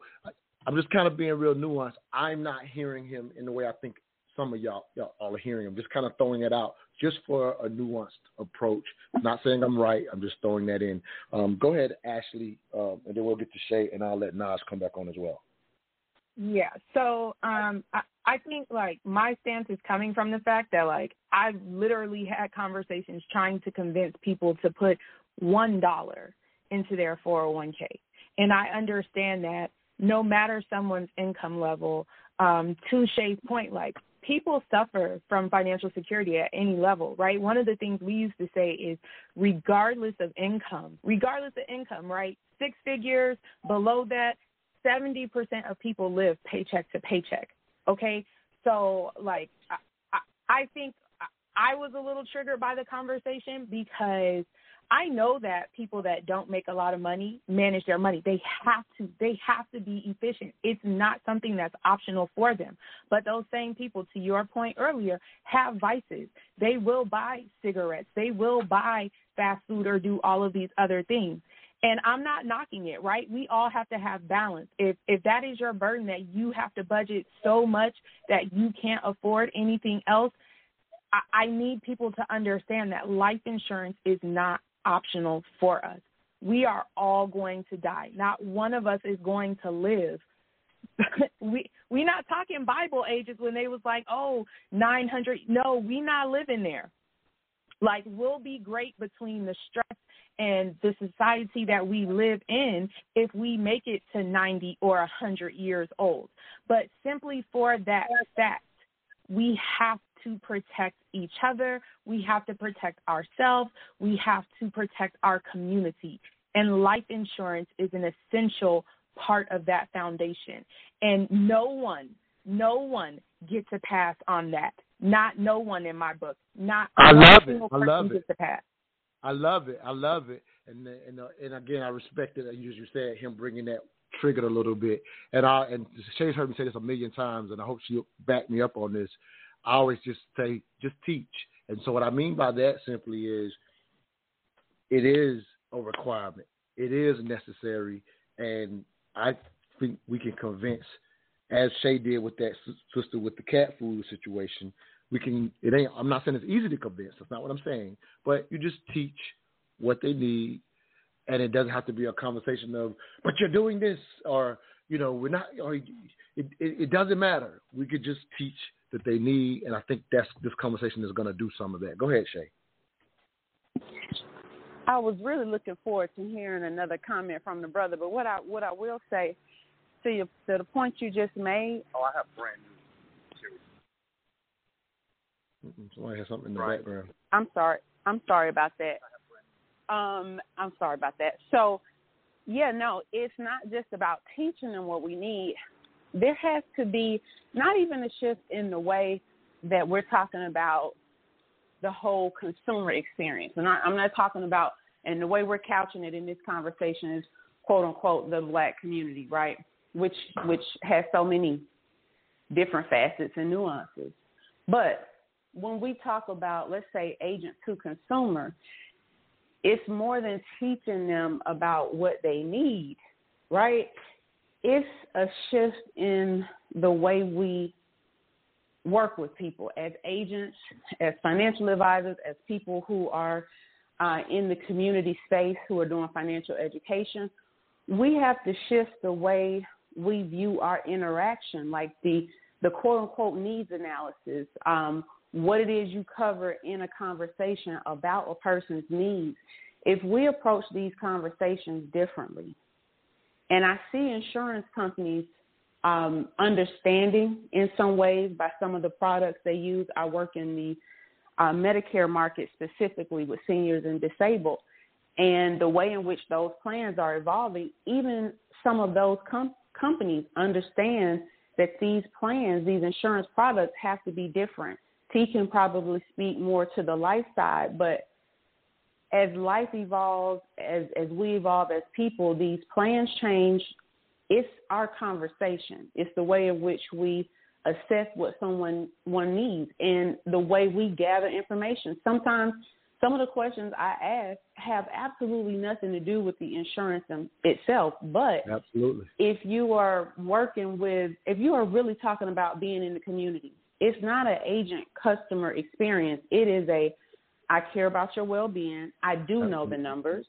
I'm just kind of being real nuanced. I'm not hearing him in the way I think some of y'all, y'all all are hearing him. Just kind of throwing it out just for a nuanced approach. Not saying I'm right. I'm just throwing that in. Um, go ahead, Ashley, um, and then we'll get to Shay, and I'll let Nas come back on as well. Yeah. So um I, I think like my stance is coming from the fact that like I've literally had conversations trying to convince people to put one dollar into their 401k. And I understand that no matter someone's income level, um, to Shay's point, like people suffer from financial security at any level, right? One of the things we used to say is regardless of income, regardless of income, right? Six figures, below that, 70% of people live paycheck to paycheck. Okay. So, like, I, I, I think I was a little triggered by the conversation because I know that people that don't make a lot of money manage their money. They have to. They have to be efficient. It's not something that's optional for them. But those same people, to your point earlier, have vices. They will buy cigarettes. They will buy fast food or do all of these other things. And I'm not knocking it, right? We all have to have balance. If if that is your burden that you have to budget so much that you can't afford anything else, I, I need people to understand that life insurance is not optional for us. We are all going to die. Not one of us is going to live. *laughs* we we're not talking Bible ages when they was like, oh, 900. No, we not living there. Like we'll be great between the stress and the society that we live in if we make it to 90 or 100 years old. But simply for that fact, we have to protect each other. We have to protect ourselves. We have to protect our community. And life insurance is an essential part of that foundation. And no one, no one gets a pass on that. Not no one in my book. Not I love it. I love it. gets a pass. I love it. I love it. And and uh, and again, I respect it. As you said, him bringing that triggered a little bit. And I and Shay's heard me say this a million times, and I hope she'll back me up on this. I always just say, just teach. And so what I mean by that simply is, it is a requirement. It is necessary, and I think we can convince, as Shay did with that sister with the cat food situation. We can. It ain't. I'm not saying it's easy to convince. That's not what I'm saying. But you just teach what they need, and it doesn't have to be a conversation of, but you're doing this, or you know, we're not. Or it, it, it doesn't matter. We could just teach that they need, and I think that's this conversation is going to do some of that. Go ahead, Shay. I was really looking forward to hearing another comment from the brother, but what I what I will say to you to the point you just made. Oh, I have brand new. Somebody has something in the Right. background. I'm sorry. I'm sorry about that. Um, I'm sorry about that. So, yeah, no, it's not just about teaching them what we need. There has to be not even a shift in the way that we're talking about the whole consumer experience. And I'm not talking about, and the way we're couching it in this conversation is quote unquote the black community, right? Which which has so many different facets and nuances. But when we talk about, let's say, agent to consumer, it's more than teaching them about what they need, right? It's a shift in the way we work with people as agents, as financial advisors, as people who are uh, in the community space who are doing financial education. We have to shift the way we view our interaction, like the the quote unquote needs analysis, um, what it is you cover in a conversation about a person's needs. If we approach these conversations differently, and I see insurance companies um, understanding in some ways by some of the products they use. I work in the uh, Medicare market specifically with seniors and disabled, and the way in which those plans are evolving, even some of those com- companies understand that these plans, these insurance products, have to be different. T can probably speak more to the life side, but as life evolves, as as we evolve as people, these plans change it's our conversation. It's the way in which we assess what someone one needs and the way we gather information. Sometimes some of the questions I ask have absolutely nothing to do with the insurance itself, but absolutely. If you are working with, if you are really talking about being in the community, it's not an agent customer experience. It is a I care about your well being. I do know the numbers.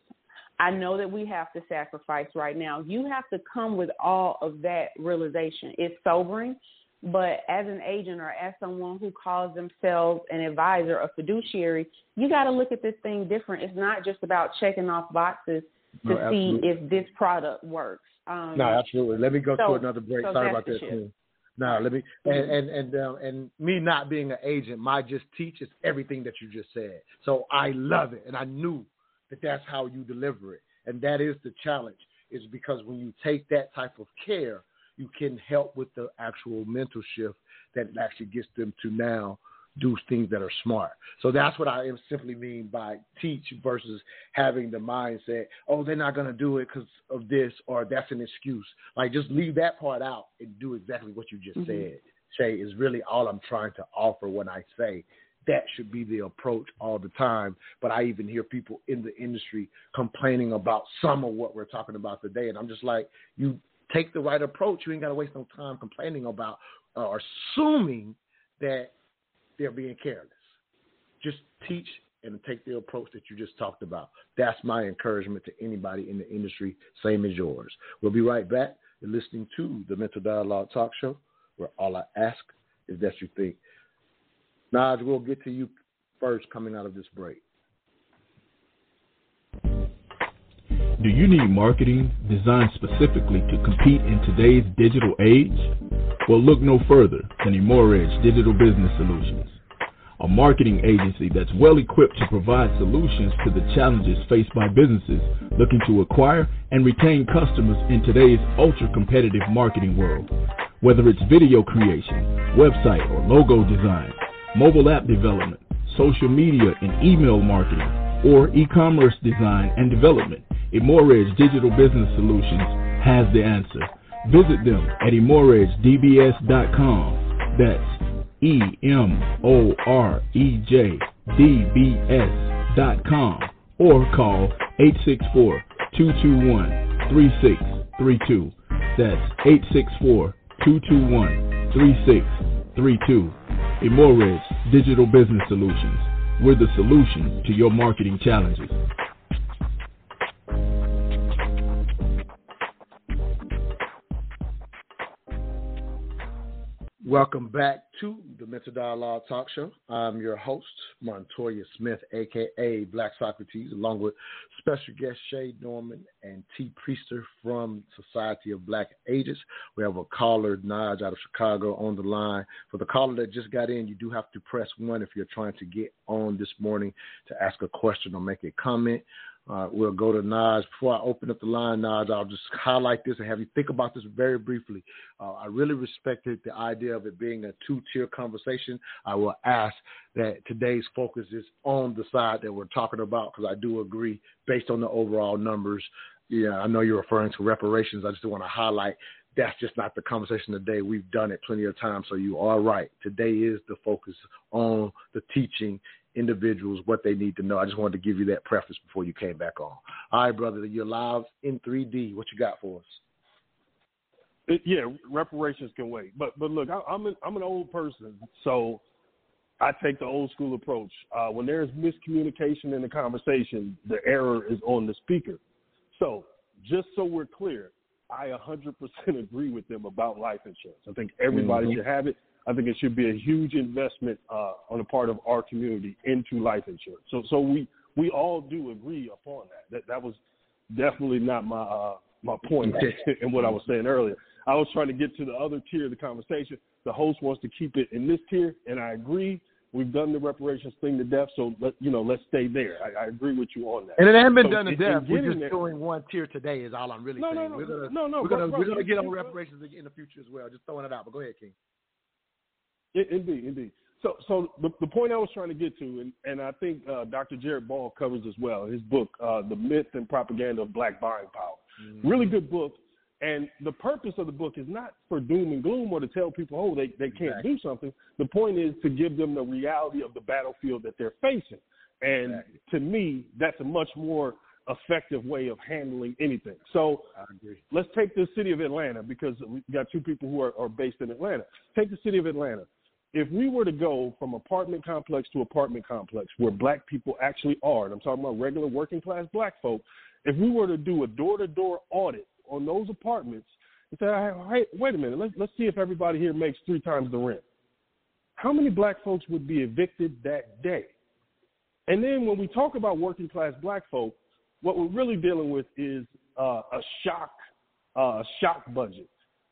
I know that we have to sacrifice right now. You have to come with all of that realization. It's sobering, but as an agent or as someone who calls themselves an advisor, a fiduciary, you got to look at this thing different. It's not just about checking off boxes to no, see if this product works. Um, no, absolutely. Let me go so, to another break. So Sorry about that. No, let me and and and uh, and me not being an agent, my just teaches everything that you just said. So I love it, and I knew that that's how you deliver it. And that is the challenge, is because when you take that type of care, you can help with the actual mental shift that actually gets them to now do things that are smart. So that's what I am simply mean by teach versus having the mindset, oh, they're not going to do it because of this or that's an excuse. Like just leave that part out and do exactly what you just mm-hmm. said. Shay is really all I'm trying to offer when I say that should be the approach all the time. But I even hear people in the industry complaining about some of what we're talking about today. And I'm just like, you take the right approach. You ain't got to waste no time complaining about uh, or assuming that they're being careless. Just teach and take the approach that you just talked about. That's my encouragement to anybody in the industry, same as yours. We'll be right back. Listening to the Mental Dialogue Talk Show, where all I ask is that you think Naj, we'll get to you first coming out of this break. Do you need marketing designed specifically to compete in today's digital age? Well, look no further than Emorej Digital Business Solutions, a marketing agency that's well equipped to provide solutions to the challenges faced by businesses looking to acquire and retain customers in today's ultra competitive marketing world. Whether it's video creation, website, or logo design, mobile app development, social media and email marketing, or e-commerce design and development, Emorej Digital Business Solutions has the answer. Visit them at emorejdbs.com. That's E M O R E J D B S dot com or call 864 221 3632. That's 864 221 3632. Emorej Digital Business Solutions. We're the solution to your marketing challenges. Welcome back to the Mental Dialogue Talk Show. I'm your host, Montoya Smith, aka Black Socrates, along with special guest Shay Norman and T. Priester from Society of Black Agents. We have a caller, Naj, out of Chicago, on the line. For the caller that just got in, you do have to press one if you're trying to get on this morning to ask a question or make a comment. Uh, we'll go to Nas. Before I open up the line, Nas, I'll just highlight this and have you think about this very briefly. Uh, I really respected the idea of it being a two tier conversation. I will ask that today's focus is on the side that we're talking about because I do agree, based on the overall numbers. Yeah, I know you're referring to reparations. I just want to highlight that's just not the conversation today. We've done it plenty of times, so you are right. Today is the focus on the teaching individuals what they need to know. I just wanted to give you that preface before you came back on. All right, brother, you're live in 3D. What you got for us? It, yeah, reparations can wait. But but look, I, I'm an, I'm an old person, so I take the old school approach. Uh, when there's miscommunication in the conversation, the error is on the speaker. So just so we're clear, I 100% *laughs* agree with them about life insurance. I think everybody mm-hmm. should have it. I think it should be a huge investment uh, on the part of our community into life insurance. So, so we we all do agree upon that. That that was definitely not my uh, my point *laughs* in what I was saying earlier. I was trying to get to the other tier of the conversation. The host wants to keep it in this tier, and I agree. We've done the reparations thing to death, so let you know. Let's stay there. I, I agree with you on that. And it hasn't been so done to death. We're just there, doing one tier today. Is all I'm really no, saying. No, no, we're gonna, no, no. We're gonna, right, we're gonna right, get on reparations in the future as well. Just throwing it out. But go ahead, King. Indeed, indeed. So, so the, the point I was trying to get to, and, and I think uh, Dr. Jared Ball covers as well, his book, uh, The Myth and Propaganda of Black Buying Power. Mm-hmm. Really good book. And the purpose of the book is not for doom and gloom or to tell people, oh, they, they can't exactly. do something. The point is to give them the reality of the battlefield that they're facing. And exactly. to me, that's a much more effective way of handling anything. So let's take the city of Atlanta because we've got two people who are, are based in Atlanta. Take the city of Atlanta. If we were to go from apartment complex to apartment complex where black people actually are, and I'm talking about regular working class black folk, if we were to do a door to door audit on those apartments and say, hey, wait a minute, let's, let's see if everybody here makes three times the rent. How many black folks would be evicted that day? And then when we talk about working class black folk, what we're really dealing with is uh, a shock, uh, shock budget.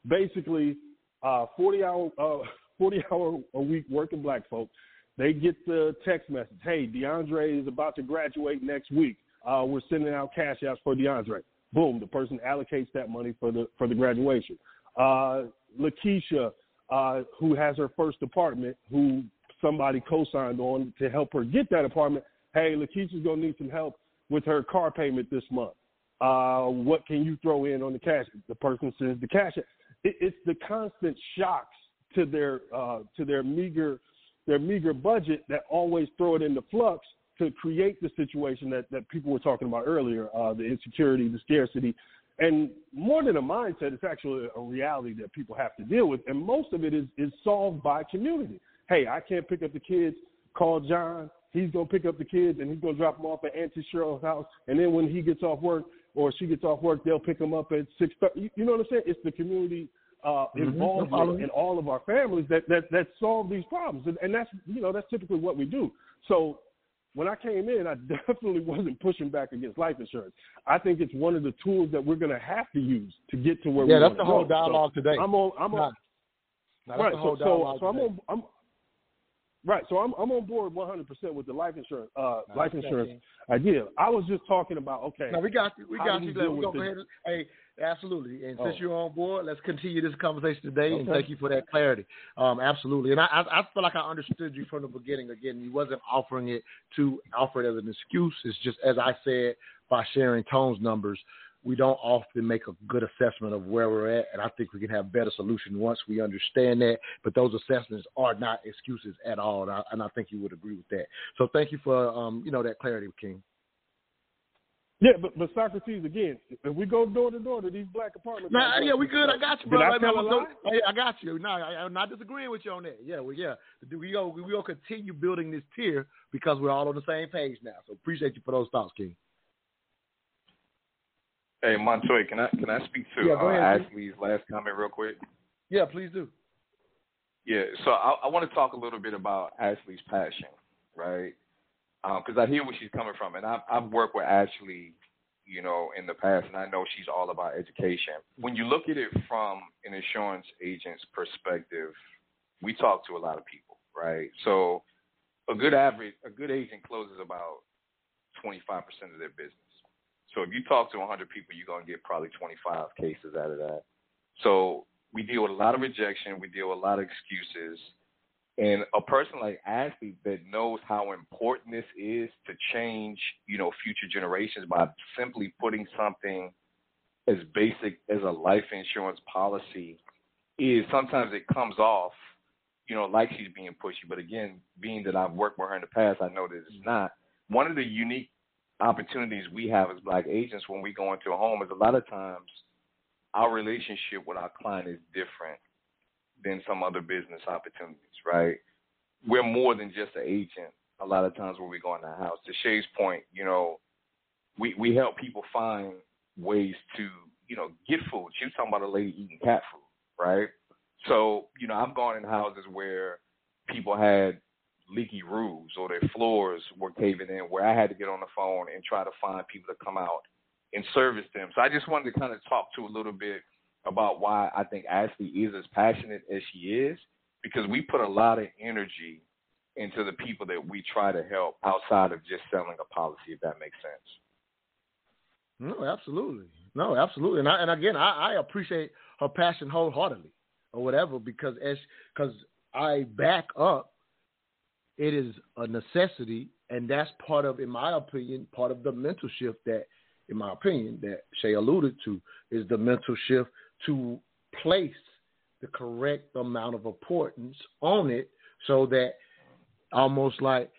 Basically, uh, 40 hour, uh, 40 hour a week working black folks, they get the text message, hey, DeAndre is about to graduate next week. Uh, we're sending out cash outs for DeAndre. Boom, the person allocates that money for the for the graduation. Uh, Lakeisha, uh, who has her first apartment, who somebody co-signed on to help her get that apartment. Hey, Lakeisha's gonna need some help with her car payment this month. Uh, what can you throw in on the cash? The person sends the cash. It, it's the constant shocks to their uh, to their meager their meager budget that always throw it into flux to create the situation that, that people were talking about earlier, uh, the insecurity, the scarcity. And more than a mindset, it's actually a reality that people have to deal with. And most of it is, is solved by community. Hey, I can't pick up the kids. Call John. He's going to pick up the kids and he's going to drop them off at Auntie Cheryl's house. And then when he gets off work or she gets off work, they'll pick them up at 6 You, you know what I'm saying? It's the community uh, mm-hmm. involvement in all of our families that, that, that solve these problems. And, and that's, you know, that's typically what we do. So when I came in, I *laughs* definitely wasn't pushing back against life insurance. I think it's one of the tools that we're going to have to use to get to where yeah, we that's the whole go. dialogue so today. I'm on. I'm on. Nah, right. So, so, so I'm on. I'm, right. So I'm I'm on board 100 percent with the life insurance uh, life insurance idea. I was just talking about okay. No, we got you. We got you. Let's go ahead. And, hey, Absolutely. And since oh. you're on board, let's continue this conversation today. Okay. And thank you for that clarity. Um, absolutely. And I, I, I feel like I understood you from the beginning. Again, you wasn't offering it to offer it as an excuse. It's just as I said by sharing Tone's numbers. We don't often make a good assessment of where we're at, and I think we can have better solution once we understand that. But those assessments are not excuses at all, and I, and I think you would agree with that. So thank you for um, you know that clarity, King. Yeah, but but Socrates again. If we go door to door to these black apartments, nah, yeah, we good. I got you, bro. Did I tell a lie? I got you. No, I, am not disagreeing with you on that. Yeah, well, yeah. We go, we will continue building this tier because we're all on the same page now. So appreciate you for those thoughts, King. Hey, Montoya, can I can I speak to yeah, uh, Ashley's last comment real quick? Yeah, please do. Yeah, so I, I want to talk a little bit about Ashley's passion, right? because um, I hear where she's coming from, and I've, I've worked with Ashley, you know, in the past, and I know she's all about education. When you look at it from an insurance agent's perspective, we talk to a lot of people, right? So a good average, a good agent closes about 25% of their business, So if you talk to 100 people, you're going to get probably 25 cases out of that. So we deal with a lot of rejection. We deal with a lot of excuses. And a person like Ashley that knows how important this is to change, you know, future generations by simply putting something as basic as a life insurance policy is sometimes it comes off, you know, like she's being pushy. But again, being that I've worked with her in the past, I know that it's not. One of the unique opportunities we have as black agents when we go into a home is a lot of times our relationship with our client is different than some other business opportunities, right? We're more than just an agent a lot of times when we go in the house. To Shay's point, you know, we, we help people find ways to, you know, get food. She was talking about a lady eating cat food, right? So, you know, I've gone in houses where people had leaky roofs or their floors were caving in where I had to get on the phone and try to find people to come out and service them. So I just wanted to kind of talk to a little bit about why I think Ashley is as passionate as she is because we put a lot of energy into the people that we try to help outside of just selling a policy, if that makes sense. No, absolutely. No, absolutely. And I, and again, I, I appreciate her passion wholeheartedly or whatever because as because I back up, it is a necessity, and that's part of, in my opinion, part of the mental shift that, in my opinion, that Shay alluded to is the mental shift to place the correct amount of importance on it so that almost like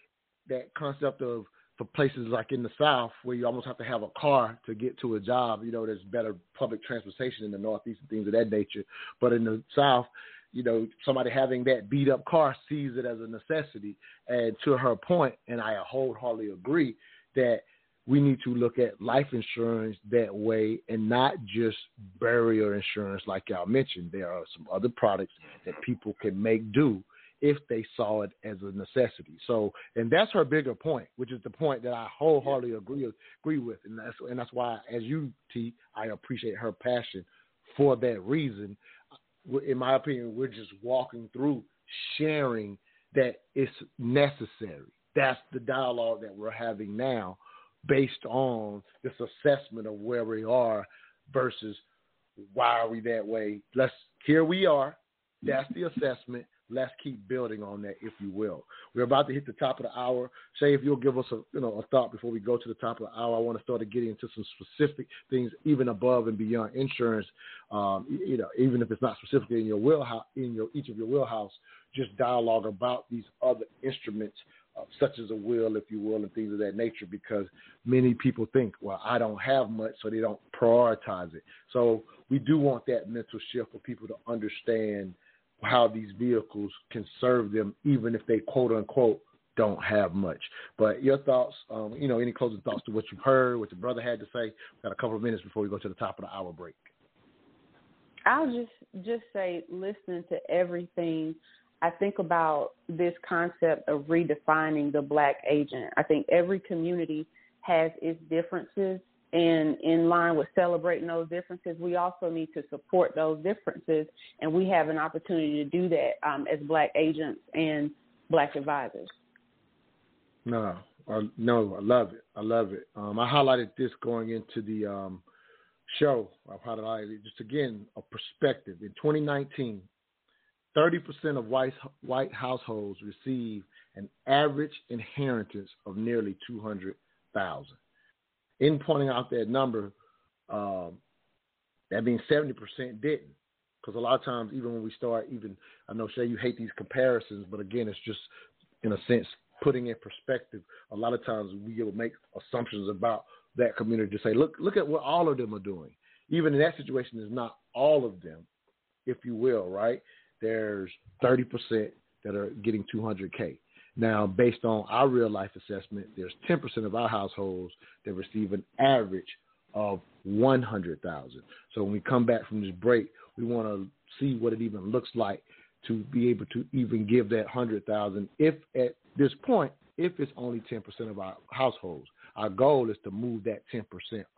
that concept of for places like in the South where you almost have to have a car to get to a job. You know, there's better public transportation in the Northeast and things of that nature. But in the South, you know, somebody having that beat up car sees it as a necessity. And to her point, and I wholeheartedly agree that we need to look at life insurance that way and not just burial insurance like y'all mentioned. There are some other products that people can make do if they saw it as a necessity. So, and that's her bigger point, which is the point that I wholeheartedly agree agree with, and that's and that's why, as you T, I appreciate her passion for that reason. In my opinion, we're just walking through sharing that it's necessary. That's the dialogue that we're having now, based on this assessment of where we are versus why are we that way. Let's here we are. That's the assessment let's keep building on that, if you will. We're about to hit the top of the hour. Say if you'll give us a you know a thought before we go to the top of the hour. I want to start getting into some specific things, even above and beyond insurance. Um, you know, even if it's not specifically in your wheelhouse, in your each of your wheelhouse, just dialogue about these other instruments. Uh, such as a will, if you will, and things of that nature, because many people think, well, I don't have much, so they don't prioritize it. So we do want that mental shift for people to understand how these vehicles can serve them, even if they quote unquote don't have much. But your thoughts, um, you know, any closing thoughts to what you've heard, what your brother had to say? We've got a couple of minutes before we go to the top of the hour break. I'll just just say, listening to everything, I think about this concept of redefining the black agent. I think every community has its differences, and in line with celebrating those differences, we also need to support those differences, and we have an opportunity to do that um, as black agents and black advisors. No, uh, no, I love it. I love it. Um, I highlighted this going into the um, show. I've highlighted just again a perspective. In 2019, 30% of white white households receive an average inheritance of nearly 200,000 in pointing out that number, um, that means 70% didn't. Because a lot of times, even when we start, even I know, Shay, you hate these comparisons, but again, it's just in a sense putting in perspective. A lot of times we will make assumptions about that community to say, look, look at what all of them are doing. Even in that situation, is not all of them, if you will, right? There's 30% that are getting 200K. Now, based on our real life assessment, there's 10% of our households that receive an average of 100,000. So when we come back from this break, we want to see what it even looks like to be able to even give that 100,000 if at this point if it's only 10% of our households. Our goal is to move that 10%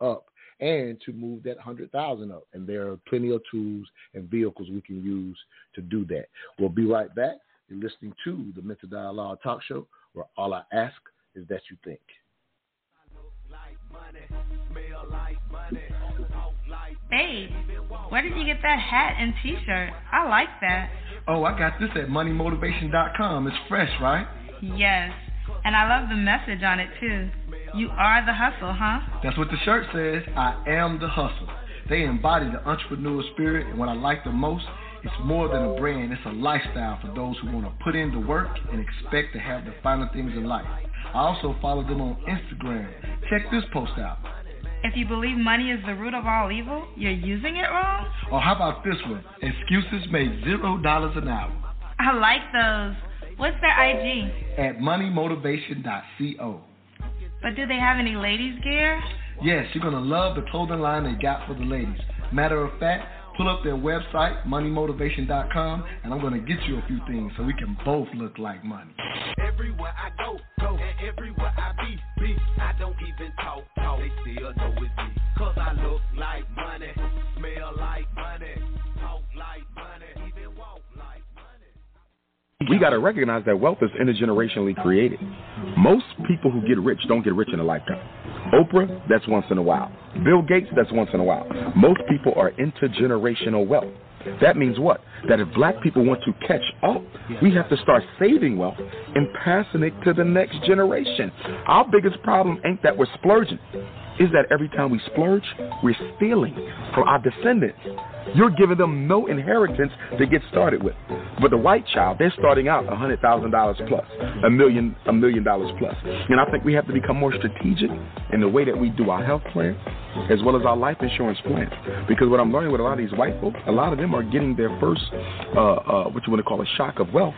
up and to move that 100,000 up. And there are plenty of tools and vehicles we can use to do that. We'll be right back. You're listening to the Mental Dialogue Talk Show, where all I ask is that you think. Hey, where did you get that hat and T-shirt? I like that. Oh, I got this at moneymotivation.com. It's fresh, right? Yes, and I love the message on it too. You are the hustle, huh? That's what the shirt says. I am the hustle. They embody the entrepreneurial spirit, and what I like the most, it's more than a brand, it's a lifestyle for those who want to put in the work and expect to have the finer things in life. I also follow them on Instagram. Check this post out. If you believe money is the root of all evil, you're using it wrong? Or how about this one? Excuses make zero dollars an hour. I like those. What's their IG? At moneymotivation.co. But do they have any ladies' gear? Yes, you're going to love the clothing line they got for the ladies. Matter of fact, pull up their website, moneymotivation.com, and I'm going to get you a few things so we can both look like money. Everywhere I go, go, and everywhere I be, be, I don't even talk, talk. They still know it's me. Cause I look like We got to recognize that wealth is intergenerationally created. Most people who get rich don't get rich in a lifetime. Oprah, that's once in a while. Bill Gates, that's once in a while. Most people are intergenerational wealth. That means what? That if black people want to catch up, we have to start saving wealth and passing it to the next generation. Our biggest problem ain't that we're splurging, is that every time we splurge, we're stealing from our descendants. You're giving them no inheritance to get started with. But the white child, they're starting out $100,000 plus, a million, a million dollars plus. And I think we have to become more strategic in the way that we do our health plan as well as our life insurance plan. Because what I'm learning with a lot of these white folks, a lot of them are getting their first, uh, uh, what you want to call a shock of wealth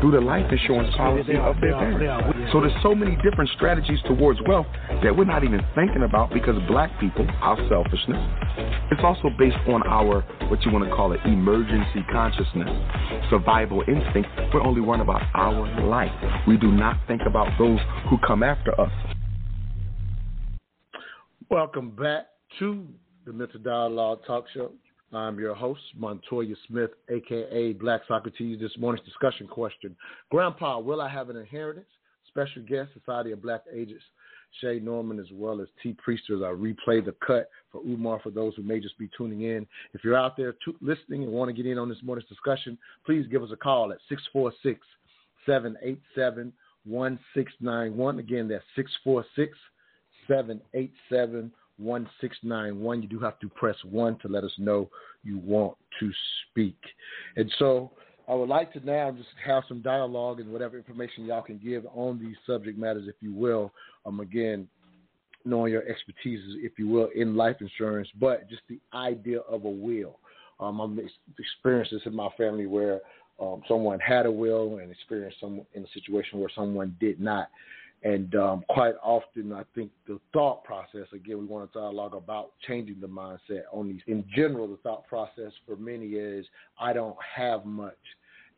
through the life insurance policy of their parents. So there's so many different strategies towards wealth that we're not even thinking about because black people, our selfishness, it's also based on our, what you want to call it, emergency consciousness, survival instinct. We're only worrying about our life. We do not think about those who come after us. Welcome back to the Mental Dialogue Talk Show. I'm your host, Montoya Smith, aka Black Socrates. This morning's discussion question Grandpa, will I have an inheritance? Special guest, Society of Black Agents, Shay Norman, as well as T. Priesters. I replay the cut for Umar for those who may just be tuning in. If you're out there to, listening and want to get in on this morning's discussion, please give us a call at 646 787 1691. Again, that's 646 787 1691. You do have to press 1 to let us know you want to speak. And so I would like to now just have some dialogue and whatever information y'all can give on these subject matters, if you will. Um, again, knowing your expertise, if you will, in life insurance, but just the idea of a will. Um, I've experienced this in my family where um, someone had a will and experienced some in a situation where someone did not. And um, quite often, I think the thought process, again, we want to dialogue about changing the mindset on these. In general, the thought process for many is, I don't have much.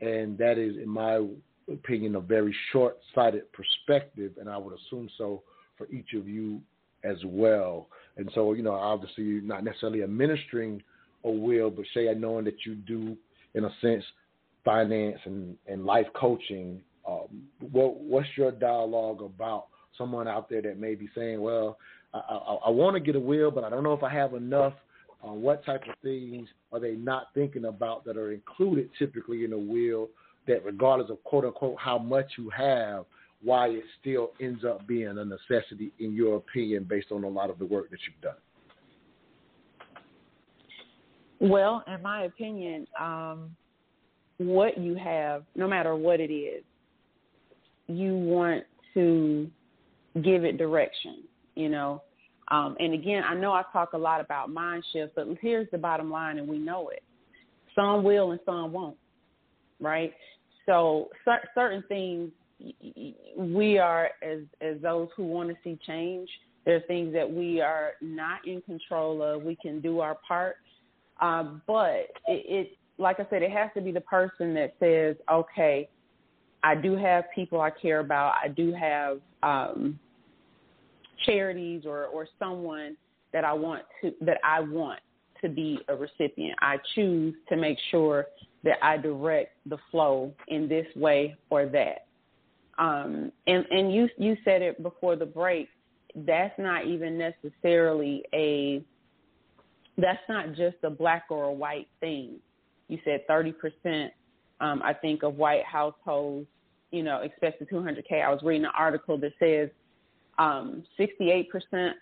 And that is, in my opinion, a very short sighted perspective. And I would assume so for each of you as well. And so, you know, obviously, you're not necessarily administering a will, but say, knowing that you do, in a sense, finance and, and life coaching um, what, what's your dialogue about someone out there that may be saying, well, I, I, I want to get a will, but I don't know if I have enough. Uh, what type of things are they not thinking about that are included typically in a will that, regardless of quote unquote how much you have, why it still ends up being a necessity in your opinion based on a lot of the work that you've done? Well, in my opinion, um, what you have, no matter what it is, you want to give it direction, you know. Um, and again, I know I talk a lot about mind shift, but here's the bottom line, and we know it. Some will and some won't, right? So cer- certain things we are as as those who want to see change. There are things that we are not in control of. We can do our part, uh, but it, it, like I said, it has to be the person that says, "Okay, I do have people I care about. I do have um, charities or, or someone that I want to that I want to be a recipient. I choose to make sure that I direct the flow in this way or that. Um, and and you you said it before the break. that's not even necessarily a that's not just a black or a white thing. You said 30%, um, I think, of white households, you know, expect the 200K. I was reading an article that says um, 68%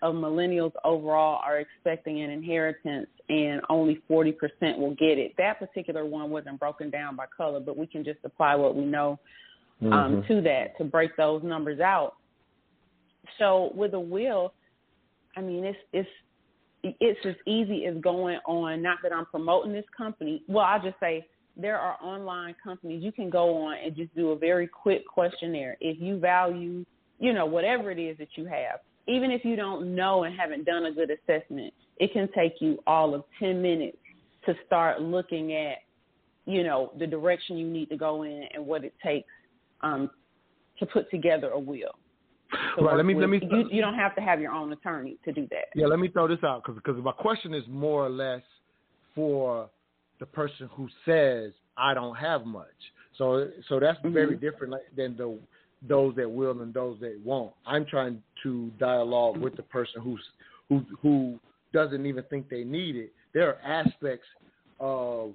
of millennials overall are expecting an inheritance and only 40% will get it. That particular one wasn't broken down by color, but we can just apply what we know um, Mhm. to that to break those numbers out. So with a will, I mean, it's it's it's as easy as going on. Not that I'm promoting this company. Well, I'll just say there are online companies you can go on and just do a very quick questionnaire. If you value, you know, whatever it is that you have, even if you don't know and haven't done a good assessment, it can take you all of 10 minutes to start looking at, you know, the direction you need to go in and what it takes um, to put together a will. To Right, let me- let me- You, you don't have to have your own attorney to do that. Yeah, let me throw this out because because my question is more or less for the person who says I don't have much. So so that's very different like, than the those that will and those that won't. I'm trying to dialogue with the person who's who who doesn't even think they need it. There are aspects of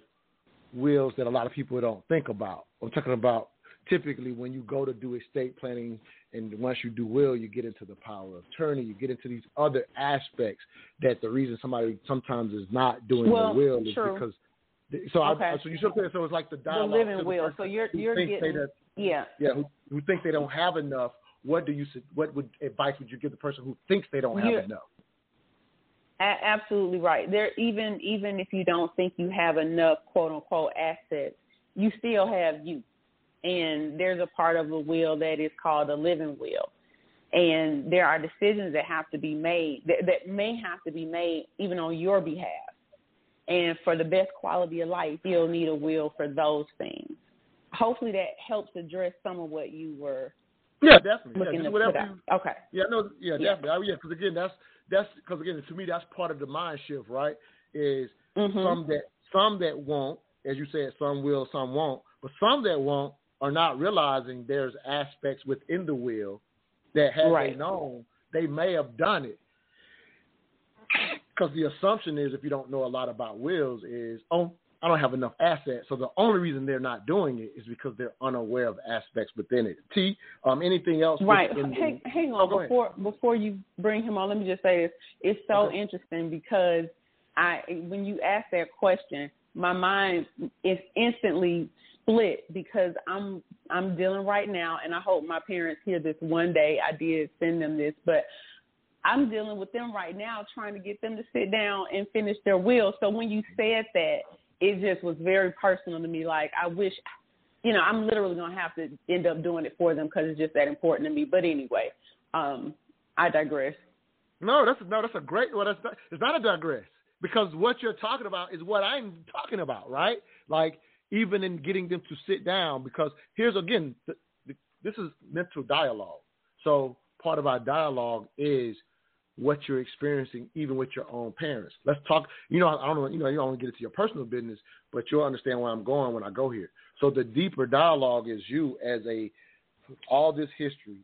wills that a lot of people don't think about. I'm talking about typically when you go to do estate planning and once you do will you get into the power of attorney you get into these other aspects that the reason somebody sometimes is not doing Well, the will is true. because so Okay. I, so you should say so it's like the The dialogue to living the will. So you're you're getting that- yeah. yeah who, who think they don't have enough what do you what would advice would you give the person who thinks they don't have You're- enough A- absolutely right. There even even if you don't think you have enough quote unquote assets, you still have you. And there's a part of a will that is called a living will. And there are decisions that have to be made that, that may have to be made even on your behalf. And for the best quality of life, you'll need a will for those things. Hopefully that helps address some of what you were Yeah, definitely. looking yeah, to whatever you- Okay. Yeah, no, yeah, Yeah. definitely. Oh, yeah, because again, that's that's because again, to me, that's part of the mind shift, right? Is Mhm. some that some that won't, as you said, some will, some won't, but some that won't are not realizing there's aspects within the will that had Right. they known, they may have done it. Because the assumption is, if you don't know a lot about wills, is oh, I don't have enough assets, so the only reason they're not doing it is because they're unaware of aspects within it. T, um, anything else? Right. within the- Hang, hang Oh, on go ahead. before before you bring him on. Let me just say this: it's so Okay. interesting because I, when you ask that question, my mind is instantly split because I'm I'm dealing right now, and I hope my parents hear this one day. I did send them this, but I'm dealing with them right now, trying to get them to sit down and finish their will. So when you said that, it just was very personal to me. Like I wish you know, I'm literally gonna have to end up doing it for them because it's just that important to me. But anyway, um, I digress. No, that's no, that's a great. Well, that's not, it's not a digress because what you're talking about is what I'm talking about, right? Like even in getting them to sit down, because here's again, th- th- this is mental dialogue. So part of our dialogue is what you're experiencing, even with your own parents. Let's talk. You know, I don't know. You know, you don't get into your personal business, but you'll understand where I'm going when I go here. So the deeper dialogue is you as a all this history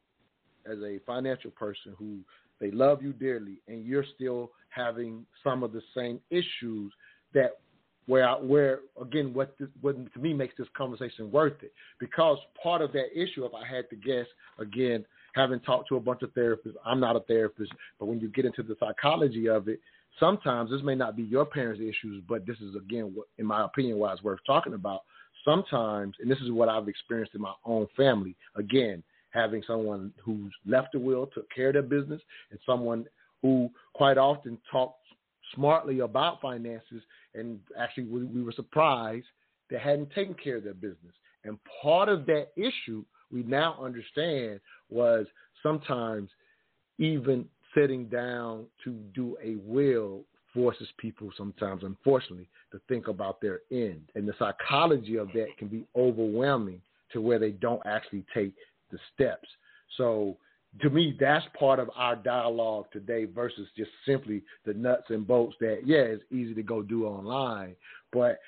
as a financial person who they love you dearly and you're still having some of the same issues that where I, where again what this, what to me makes this conversation worth it because part of that issue if I had to guess again having talked to a bunch of therapists. I'm not a therapist. But when you get into the psychology of it sometimes this may not be your parents issues but this is again in my opinion why it's worth talking about. Sometimes and this is what I've experienced in my own family again having someone who's left a will, took care of their business, and someone who quite often talked smartly about finances, and actually we, we were surprised they hadn't taken care of their business. And part of that issue we now understand was sometimes even sitting down to do a will forces people sometimes, unfortunately, to think about their end. And the psychology of that can be overwhelming to where they don't actually take the steps. So to me, that's part of our dialogue today versus just simply the nuts and bolts that, yeah, it's easy to go do online. But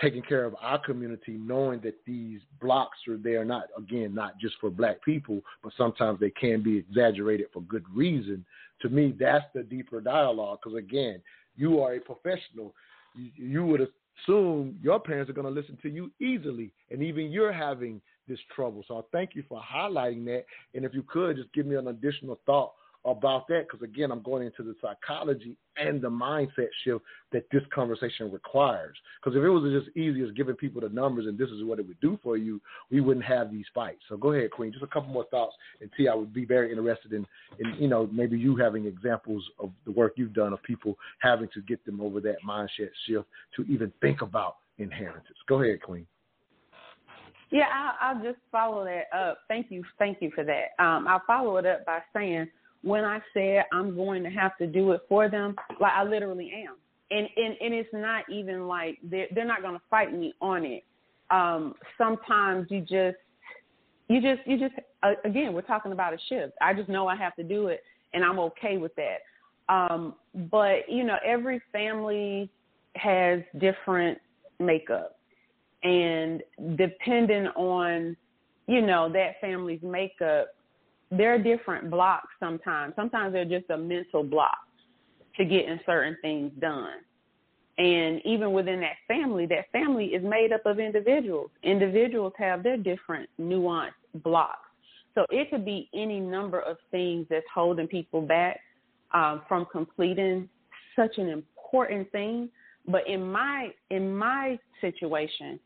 taking care of our community, knowing that these blocks are there not again not just for black people, but sometimes they can be exaggerated for good reason. To me, that's the deeper dialogue because again, you are a professional. You, you would assume your parents are going to listen to you easily, and even you're having this trouble. So I thank you for highlighting that. And if you could just give me an additional thought about that because again i'm going into the psychology and the mindset shift that this conversation requires because if it was just easy as giving people the numbers and this is what it would do for you we wouldn't have these fights so go ahead queen just a couple more thoughts and t i would be very interested in in you know maybe you having examples of the work you've done of people having to get them over that mindset shift to even think about inheritance go ahead queen yeah, I'll, I'll just follow that up. Thank you, thank you for that. Um, I'll follow it up by saying when I said I'm going to have to do it for them, like I literally am. And and, and it's not even like they're they're not gonna fight me on it. Um, sometimes you just you just you just uh, again we're talking about a shift. I just know I have to do it and I'm okay with that. Um, but you know, every family has different makeup and depending on you know that family's makeup they're different blocks sometimes. Sometimes they're just a mental block to getting certain things done. And even within that family, that family is made up of individuals. Individuals have their different nuanced blocks. So it could be any number of things that's holding people back um, from completing such an important thing. But in my in my situation,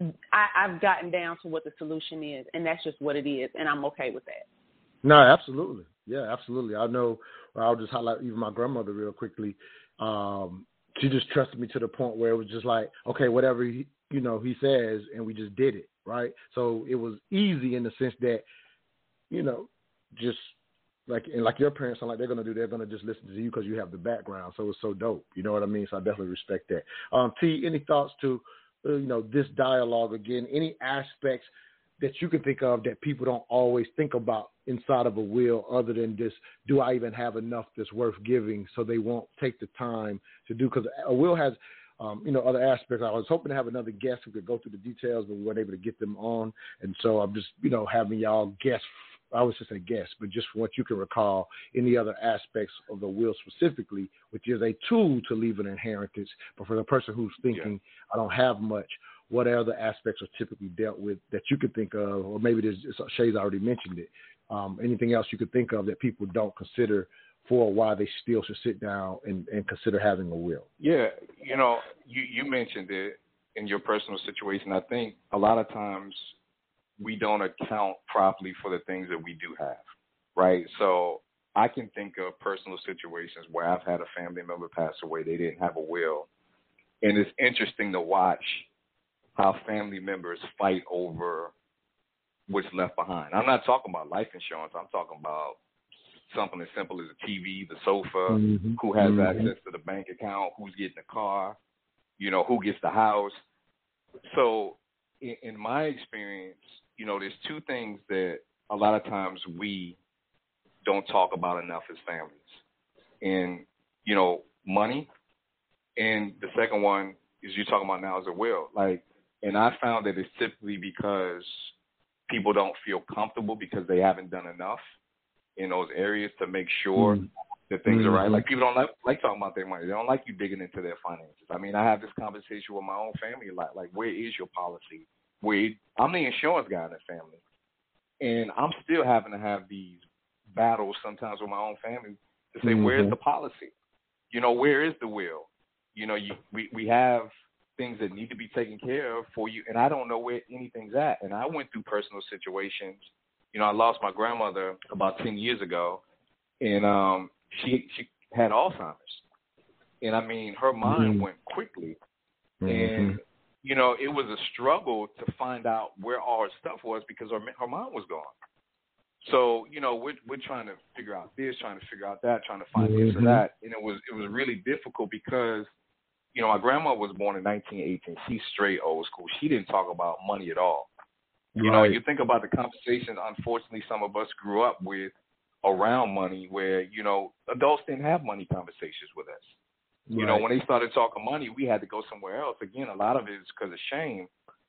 I, I've gotten down to what the solution is, and that's just what it is, and I'm okay with that. No, absolutely. Yeah, absolutely. I know. I'll just highlight even my grandmother real quickly. Um, she just trusted me to the point where it was just like, okay, whatever he, you know he says, and we just did it, right? So it was easy in the sense that, you know, just like and like your parents are like they're gonna do, they're gonna just listen to you because you have the background. So it's so dope. You know what I mean? So I definitely respect that. Um, T, any thoughts to you know this dialogue again? Any aspects that you can think of that people don't always think about inside of a will other than just do I even have enough that's worth giving so they won't take the time to do because a will has um, you know other aspects. I was hoping to have another guest who could go through the details, but we weren't able to get them on, and so I'm just you know having y'all guess. I was just a guess, but just from what you can recall, any other aspects of the will specifically, which is a tool to leave an inheritance. But for the person who's thinking, yeah. I don't have much, what other aspects are typically dealt with that you could think of, or maybe there's Shay's already mentioned it. Um, anything else you could think of that people don't consider for why they still should sit down and, and consider having a will? Yeah, you know, you, you mentioned it in your personal situation. I think a lot of times we don't account properly for the things that we do have, right? So I can think of personal situations where I've had a family member pass away, they didn't have a will. And it's interesting to watch how family members fight over what's left behind. I'm not talking about life insurance. I'm talking about something as simple as a TV, the sofa, mm-hmm. who has mm-hmm. access to the bank account, who's getting the car, you know, who gets the house. So, in, in my experience, you know, there's two things that a lot of times we don't talk about enough as families, and you know, money, and the second one is you're talking about now is a will. Like and I found that it's typically because people don't feel comfortable because they haven't done enough in those areas to make sure mm. that things mm-hmm. are right. Mm-hmm. Like people don't like like talking about their money. They don't like you digging into their finances. I mean, I have this conversation with my own family a lot. Like, where is your policy? Where I'm the insurance guy in the family, and I'm still having to have these battles sometimes with my own family to say, mm-hmm. where's the policy? You know, where is the will? You know, you, we we have things that need to be taken care of for you, and I don't know where anything's at. And I went through personal situations. You know, I lost my grandmother about ten years ago, and um, she she had Alzheimer's, and I mean, her mind mm-hmm. went quickly, mm-hmm. You know, it was a struggle to find out where all her stuff was because her her mind was gone. So you know, we're we're trying to figure out this, trying to figure out that, trying to find mm-hmm. this or mm-hmm. that, and it was it was really difficult because you know, my grandma was born in 1918. She's straight old school. She didn't talk about money at all. You right. know, you think about the conversations. Unfortunately, some of us grew up with around money, where you know adults didn't have money conversations with us. You Right. know, when they started talking money, we had to go somewhere else. Again, a lot of it is because of shame,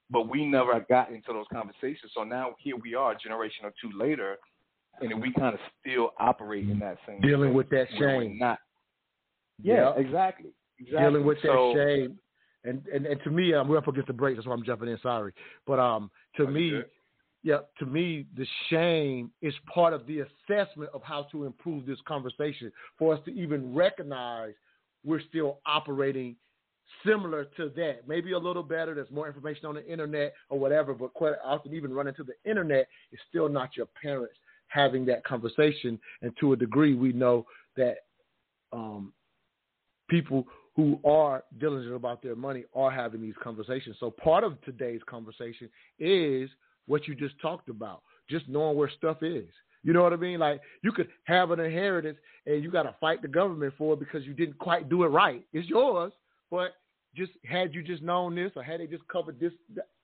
but we never got into those conversations. So now here we are, a generation or two later, and we kind of still operate in that same Dealing with that shame. Not. Yeah, exactly. Exactly. dealing with that shame. And, and and to me, um, we're up against the break. That's why I'm jumping in. Sorry, but um, to me, good. yeah, to me, the shame is part of the assessment of how to improve this conversation for us to even recognize we're still operating similar to that. Maybe a little better. There's more information on the internet or whatever, but quite often, even running to the internet is still not your parents having that conversation. And to a degree, we know that um, people who are diligent about their money are having these conversations. So part of today's conversation is what you just talked about, just knowing where stuff is. You know what I mean? Like you could have an inheritance and you got to fight the government for it because you didn't quite do it right. It's yours, but just had you just known this, or had they just covered this,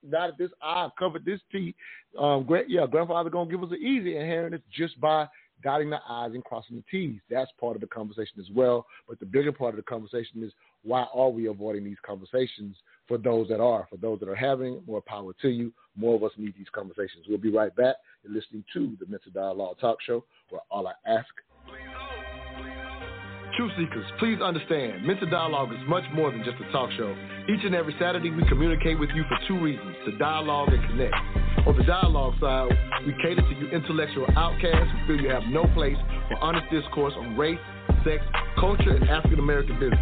not this I, covered this T, um, gra- yeah, grandfather gonna give us an easy inheritance just by dotting the I's and crossing the T's. That's part of the conversation as well. But the bigger part of the conversation is why are we avoiding these conversations for those that are? For those that are having, more power to you. More of us need these conversations. We'll be right back. You're listening to the Mental Dialogue Talk Show, where all I ask Truth seekers, please understand, Mental Dialogue is much more than just a talk show. Each and every Saturday, we communicate with you for two reasons to dialogue and connect. On the dialogue side, we cater to you intellectual outcasts who feel you have no place for honest discourse on race, sex, culture, and African American business.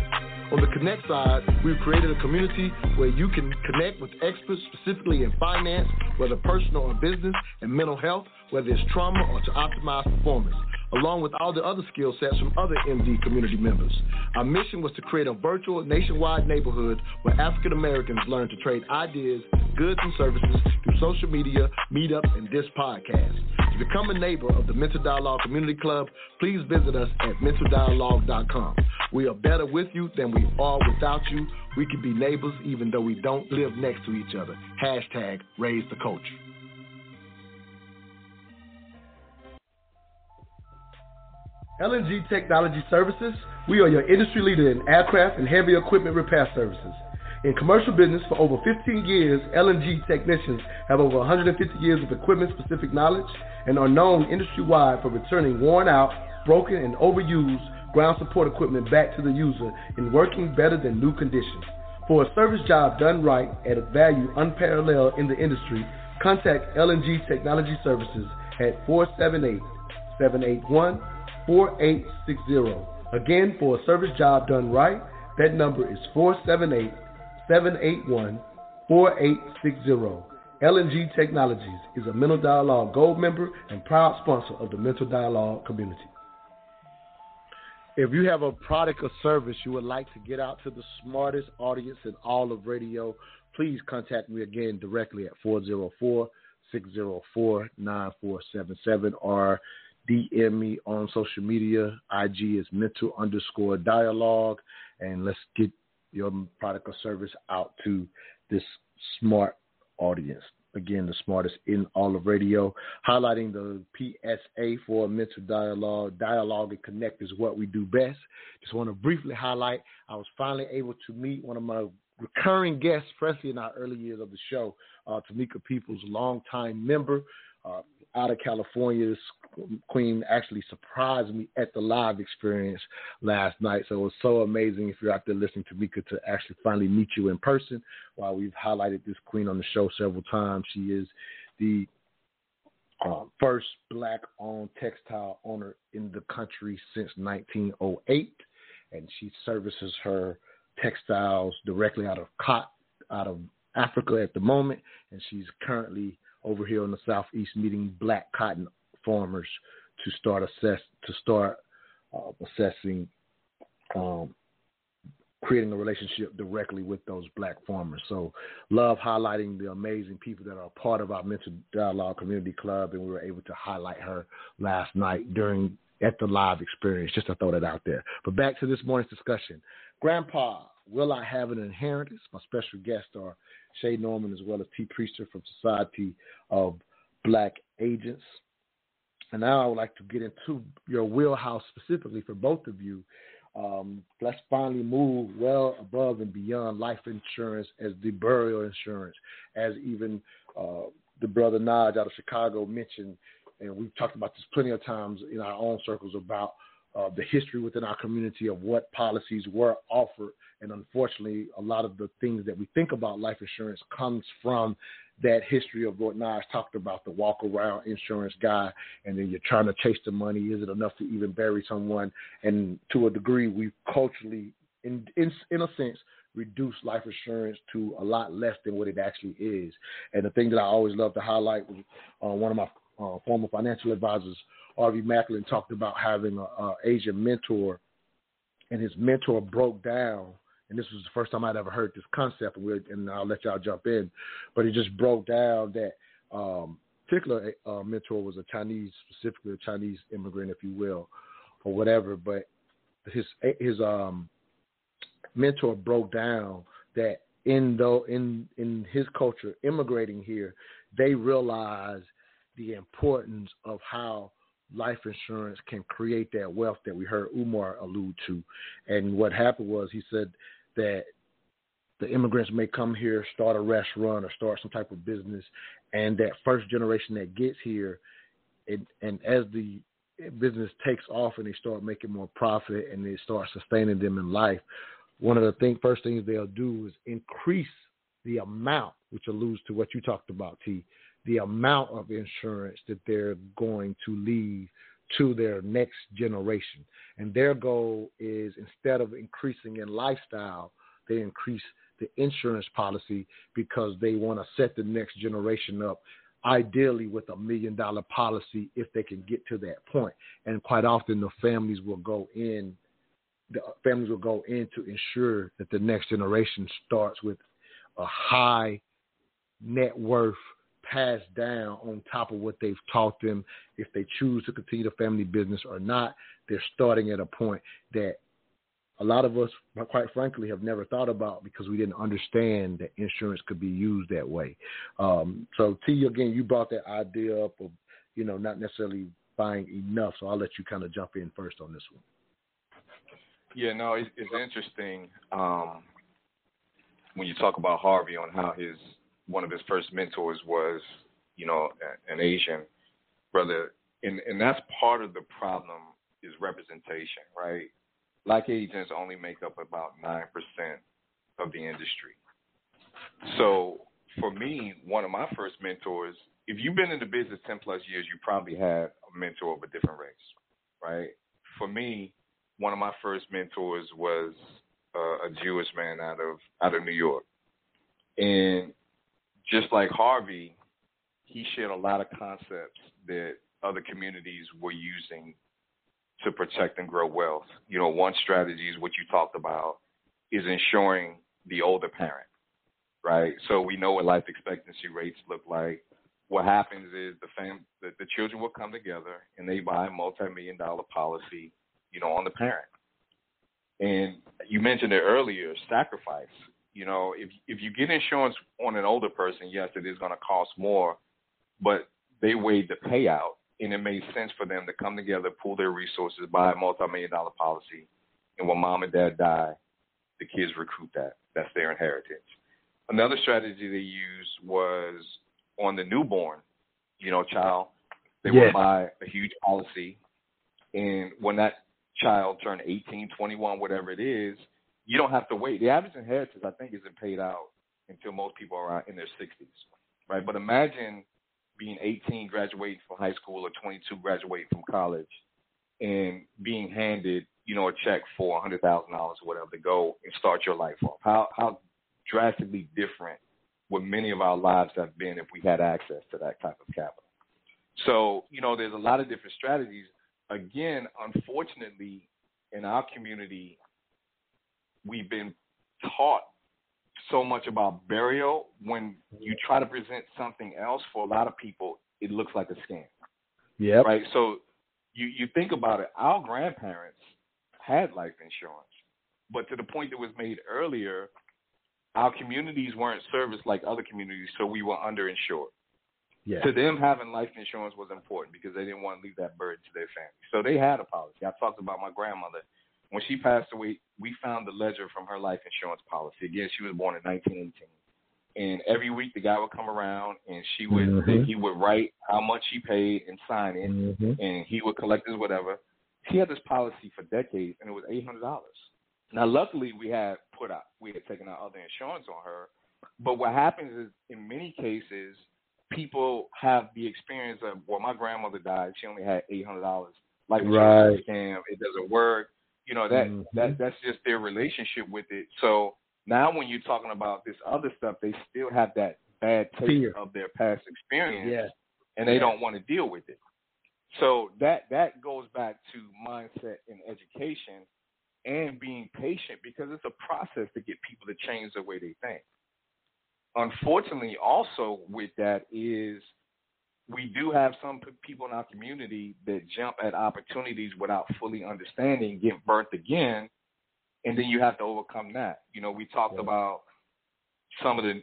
On the connect side, we've created a community where you can connect with experts specifically in finance, whether personal or business, and mental health, whether it's trauma or to optimize performance along with all the other skill sets from other MD community members. Our mission was to create a virtual nationwide neighborhood where African Americans learn to trade ideas, goods, and services through social media, meetups, and this podcast. To become a neighbor of the Mental Dialogue Community Club, please visit us at mentaldialogue.com. We are better with you than we are without you. We can be neighbors even though we don't live next to each other. Hashtag raise the culture. LNG Technology Services, we are your industry leader in aircraft and heavy equipment repair services. In commercial business for over 15 years, LNG technicians have over 150 years of equipment specific knowledge and are known industry wide for returning worn out, broken, and overused ground support equipment back to the user in working better than new condition. For a service job done right at a value unparalleled in the industry, contact LNG Technology Services at 478 781 4860. Again, for a service job done right, that number is 478 781 4860. LNG Technologies is a Mental Dialogue Gold member and proud sponsor of the Mental Dialogue community. If you have a product or service you would like to get out to the smartest audience in all of radio, please contact me again directly at 404 604 9477 or DM me on social media. IG is mental underscore dialogue. And let's get your product or service out to this smart audience. Again, the smartest in all of radio, highlighting the PSA for mental dialogue. Dialogue and connect is what we do best. Just want to briefly highlight I was finally able to meet one of my recurring guests, especially in our early years of the show, uh, Tamika Peoples, longtime member uh, out of California. Queen actually surprised me at the live experience last night. So it was so amazing if you're out there listening to Mika to actually finally meet you in person. While we've highlighted this queen on the show several times, she is the uh, first black owned textile owner in the country since 1908. And she services her textiles directly out of cot out of Africa at the moment, and she's currently over here in the southeast meeting black cotton farmers to start assess to start uh, assessing um, creating a relationship directly with those black farmers. So love highlighting the amazing people that are part of our mental dialogue community club and we were able to highlight her last night during at the live experience, just to throw that out there. But back to this morning's discussion. Grandpa, will I have an inheritance? My special guests are Shay Norman as well as T. Priester from Society of Black Agents. And now I would like to get into your wheelhouse specifically for both of you. Um, let's finally move well above and beyond life insurance as the burial insurance, as even uh, the brother Naj out of Chicago mentioned, and we've talked about this plenty of times in our own circles about uh, the history within our community of what policies were offered. And unfortunately, a lot of the things that we think about life insurance comes from that history of what Nas talked about the walk around insurance guy, and then you're trying to chase the money. Is it enough to even bury someone? And to a degree, we've culturally, in, in, in a sense, reduced life insurance to a lot less than what it actually is. And the thing that I always love to highlight was uh, one of my uh, former financial advisors, Harvey Macklin, talked about having an Asian mentor, and his mentor broke down and this was the first time I'd ever heard this concept, and, and I'll let y'all jump in. But he just broke down that um, particular uh, mentor was a Chinese, specifically a Chinese immigrant, if you will, or whatever. But his his um, mentor broke down that in though in in his culture, immigrating here, they realized the importance of how life insurance can create that wealth that we heard Umar allude to. And what happened was he said that the immigrants may come here, start a restaurant or start some type of business, and that first generation that gets here, it, and as the business takes off and they start making more profit and they start sustaining them in life, one of the thing, first things they'll do is increase the amount, which alludes to what you talked about, T, the amount of insurance that they're going to leave to their next generation. And their goal is instead of increasing in lifestyle, they increase the insurance policy because they want to set the next generation up ideally with a million dollar policy if they can get to that point. And quite often the families will go in the families will go in to ensure that the next generation starts with a high net worth passed down on top of what they've taught them. If they choose to continue the family business or not, they're starting at a point that a lot of us, quite frankly, have never thought about because we didn't understand that insurance could be used that way. Um, so, T, again, you brought that idea up of, you know, not necessarily buying enough. So I'll let you kind of jump in first on this one. Yeah, no, it's, it's interesting um, when you talk about Harvey on how his one of his first mentors was, you know, an Asian brother, and and that's part of the problem is representation, right? Black agents only make up about nine percent of the industry. So for me, one of my first mentors, if you've been in the business ten plus years, you probably had a mentor of a different race, right? For me, one of my first mentors was uh, a Jewish man out of out of New York, and just like Harvey, he shared a lot of concepts that other communities were using to protect and grow wealth. You know, one strategy is what you talked about is ensuring the older parent, right? So we know what life expectancy rates look like. What happens is the fam the, the children will come together and they buy a multi-million dollar policy, you know, on the parent. And you mentioned it earlier, sacrifice. You know, if if you get insurance on an older person, yes, it is going to cost more, but they weighed the payout, and it made sense for them to come together, pool their resources, buy a multi-million dollar policy, and when mom and dad die, the kids recruit that. That's their inheritance. Another strategy they used was on the newborn, you know, child. They Yeah. would buy a huge policy, and when that child turned 18, 21, whatever it is, you don't have to wait. The average inheritance, I think, isn't paid out until most people are in their 60s, right? But imagine being 18, graduating from high school, or 22, graduating from college, and being handed, you know, a check for $100,000 or whatever to go and start your life off. How how drastically different would many of our lives have been if we had access to that type of capital? So, you know, there's a lot of different strategies. Again, unfortunately, in our community, we've been taught so much about burial. When you try to present something else for a lot of people, it looks like a scam. Yeah. Right. So you you think about it. Our grandparents had life insurance, but to the point that was made earlier, our communities weren't serviced like other communities, so we were underinsured. Yeah. To them, having life insurance was important because they didn't want to leave that burden to their family. So they had a policy. I talked about my grandmother. When she passed away, we found the ledger from her life insurance policy. Again, she was born in 1918. And every week the guy would come around and she would Mhm. he would write how much he paid and sign it, Mhm. and he would collect his whatever. He had this policy for decades, and it was eight hundred dollars. Now, luckily, we had put out we had taken out other insurance on her, but what happens is in many cases people have the experience of well, my grandmother died, she only had eight hundred dollars. Like right. scam, it doesn't work. You know that Mhm. that that's just their relationship with it. So now when you're talking about this other stuff, they still have that bad taste Fear. of their past experience, Yeah. and they Yeah. don't want to deal with it. So that that goes back to mindset and education and being patient because it's a process to get people to change the way they think. Unfortunately, also with that is we do have some p- people in our community that jump at opportunities without fully understanding, get burnt again, and then you have to overcome that. You know, we talked about some of the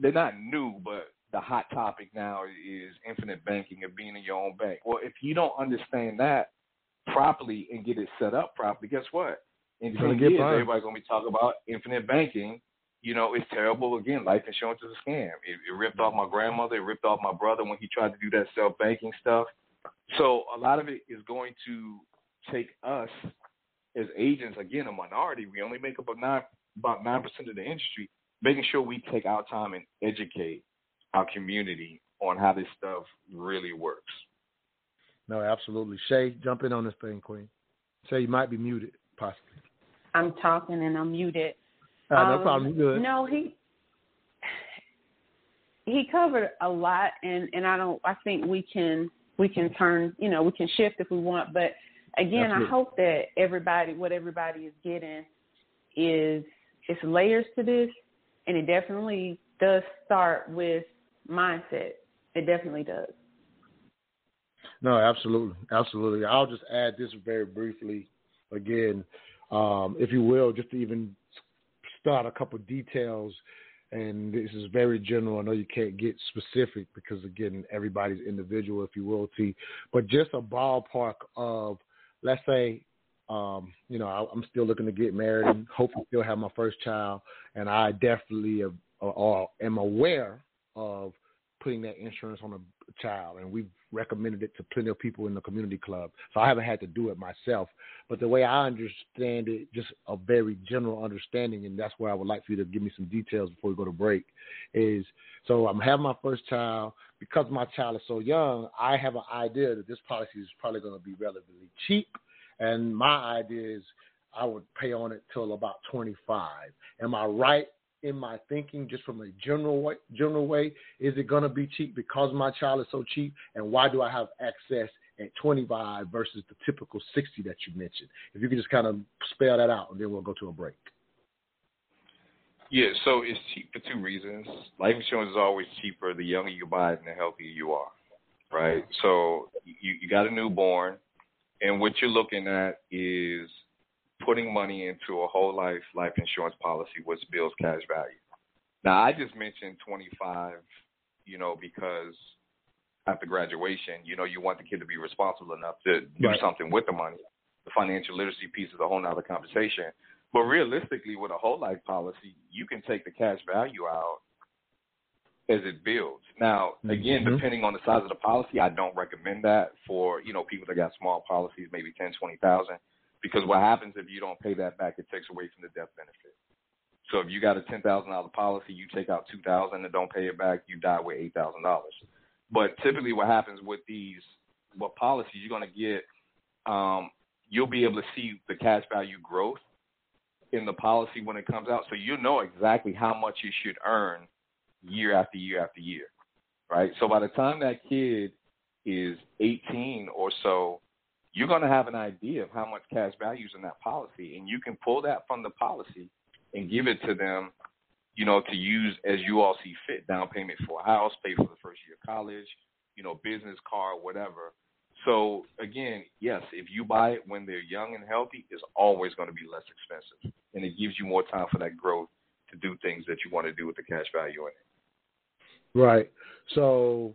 they're not new, but the hot topic now is infinite banking and being in your own bank. Well, if you don't understand that properly and get it set up properly, guess what? In 10 years, everybody's going to be talking about infinite banking. You know, it's terrible. Again, life insurance is a scam. It, it ripped off my grandmother. It ripped off my brother when he tried to do that self banking stuff. So a lot of it is going to take us as agents, again, a minority. We only make up a nine, about nine percent of the industry. Making sure we take our time and educate our community on how this stuff really works. No, absolutely. Shay, jump in on this thing, Queen. Shay, you might be muted, possibly. I'm talking and I'm muted. Uh, no Um, problem. You good? No, he he covered a lot, and and I don't. I think we can we can turn. You know, we can shift if we want. But again, Absolutely. I hope that everybody, what everybody is getting, is it's layers to this, and it definitely does start with mindset. It definitely does. No, absolutely, absolutely. I'll just add this very briefly again, um, if you will, just to even start a couple details. And this is very general. I know you can't get specific because again, everybody's individual, if you will, T. But just a ballpark of, let's say, um, you know, I, I'm still looking to get married and hopefully still have my first child, and I definitely have, or, or am aware of putting that insurance on a child, and we've recommended it to plenty of people in the community club. So I haven't had to do it myself. But the way I understand it, just a very general understanding, and that's where I would like for you to give me some details before we go to break, is so I'm having my first child. Because my child is so young, I have an idea that this policy is probably going to be relatively cheap. And my idea is I would pay on it till about 25. Am I right in my thinking, just from a general way, general way, is it going to be cheap because my child is so cheap? And why do I have access at 25 versus the typical 60 that you mentioned? If you could just kind of spell that out, and then we'll go to a break. Yeah, so it's cheap for two reasons. Life insurance is always cheaper the younger you buy it and the healthier you are, right? So you, you got a newborn, and what you're looking at is putting money into a whole life life insurance policy, which builds cash value. Now, I just mentioned 25, you know, because after graduation, you know, you want the kid to be responsible enough to do Right. something with the money. The financial literacy piece is a whole nother conversation. But realistically, with a whole life policy, you can take the cash value out as it builds. Now, again, Mhm. depending on the size of the policy, I don't recommend that for you know people that got small policies, maybe ten, twenty thousand, because what happens if you don't pay that back, it takes away from the death benefit. So if you got a ten thousand dollar policy, you take out two thousand and don't pay it back, you die with eight thousand dollars. But typically, what happens with these what policies, you're going to get, um, you'll be able to see the cash value growth in the policy when it comes out, so you know exactly how much you should earn year after year after year, right? So by the time that kid is 18 or so, you're going to have an idea of how much cash value is in that policy, and you can pull that from the policy and give it to them, you know, to use as you all see fit. Down payment for a house, pay for the first year of college, you know, business card, whatever. So again, yes, if you buy it when they're young and healthy, it's always going to be less expensive, and it gives you more time for that growth to do things that you want to do with the cash value in it. Right. So,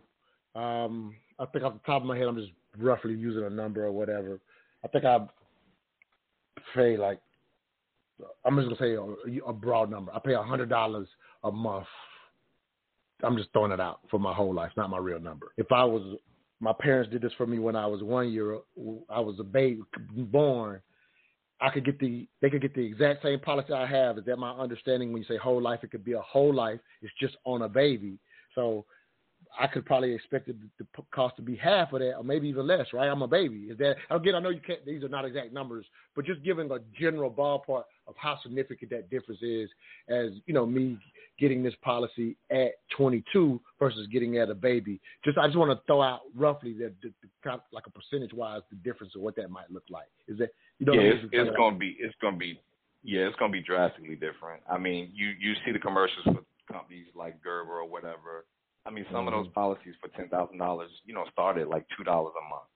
um, I think off the top of my head, I'm just roughly using a number or whatever. I think I pay like I'm just gonna say a, a broad number. I pay a hundred dollars a month. I'm just throwing it out for my whole life, not my real number. If I was, my parents did this for me when I was one year. I was a baby born. I could get the they could get the exact same policy I have. Is that my understanding? When you say whole life, it could be a whole life. It's just on a baby. So I could probably expect it, the cost to be half of that, or maybe even less, right? I'm a baby. Is that again? I know you can't; these are not exact numbers, but just giving a general ballpark of how significant that difference is, as you know, me getting this policy at 22 versus getting at a baby. Just I just want to throw out roughly that the, the, like a percentage wise the difference of what that might look like. Is that you know? Yeah, it's, it's going to be it's going to be yeah, it's going to be drastically different. I mean, you you see the commercials for companies like Gerber or whatever I mean, some mm-hmm. of those mm-hmm. policies for ten thousand dollars, you know, start at like two dollars a month.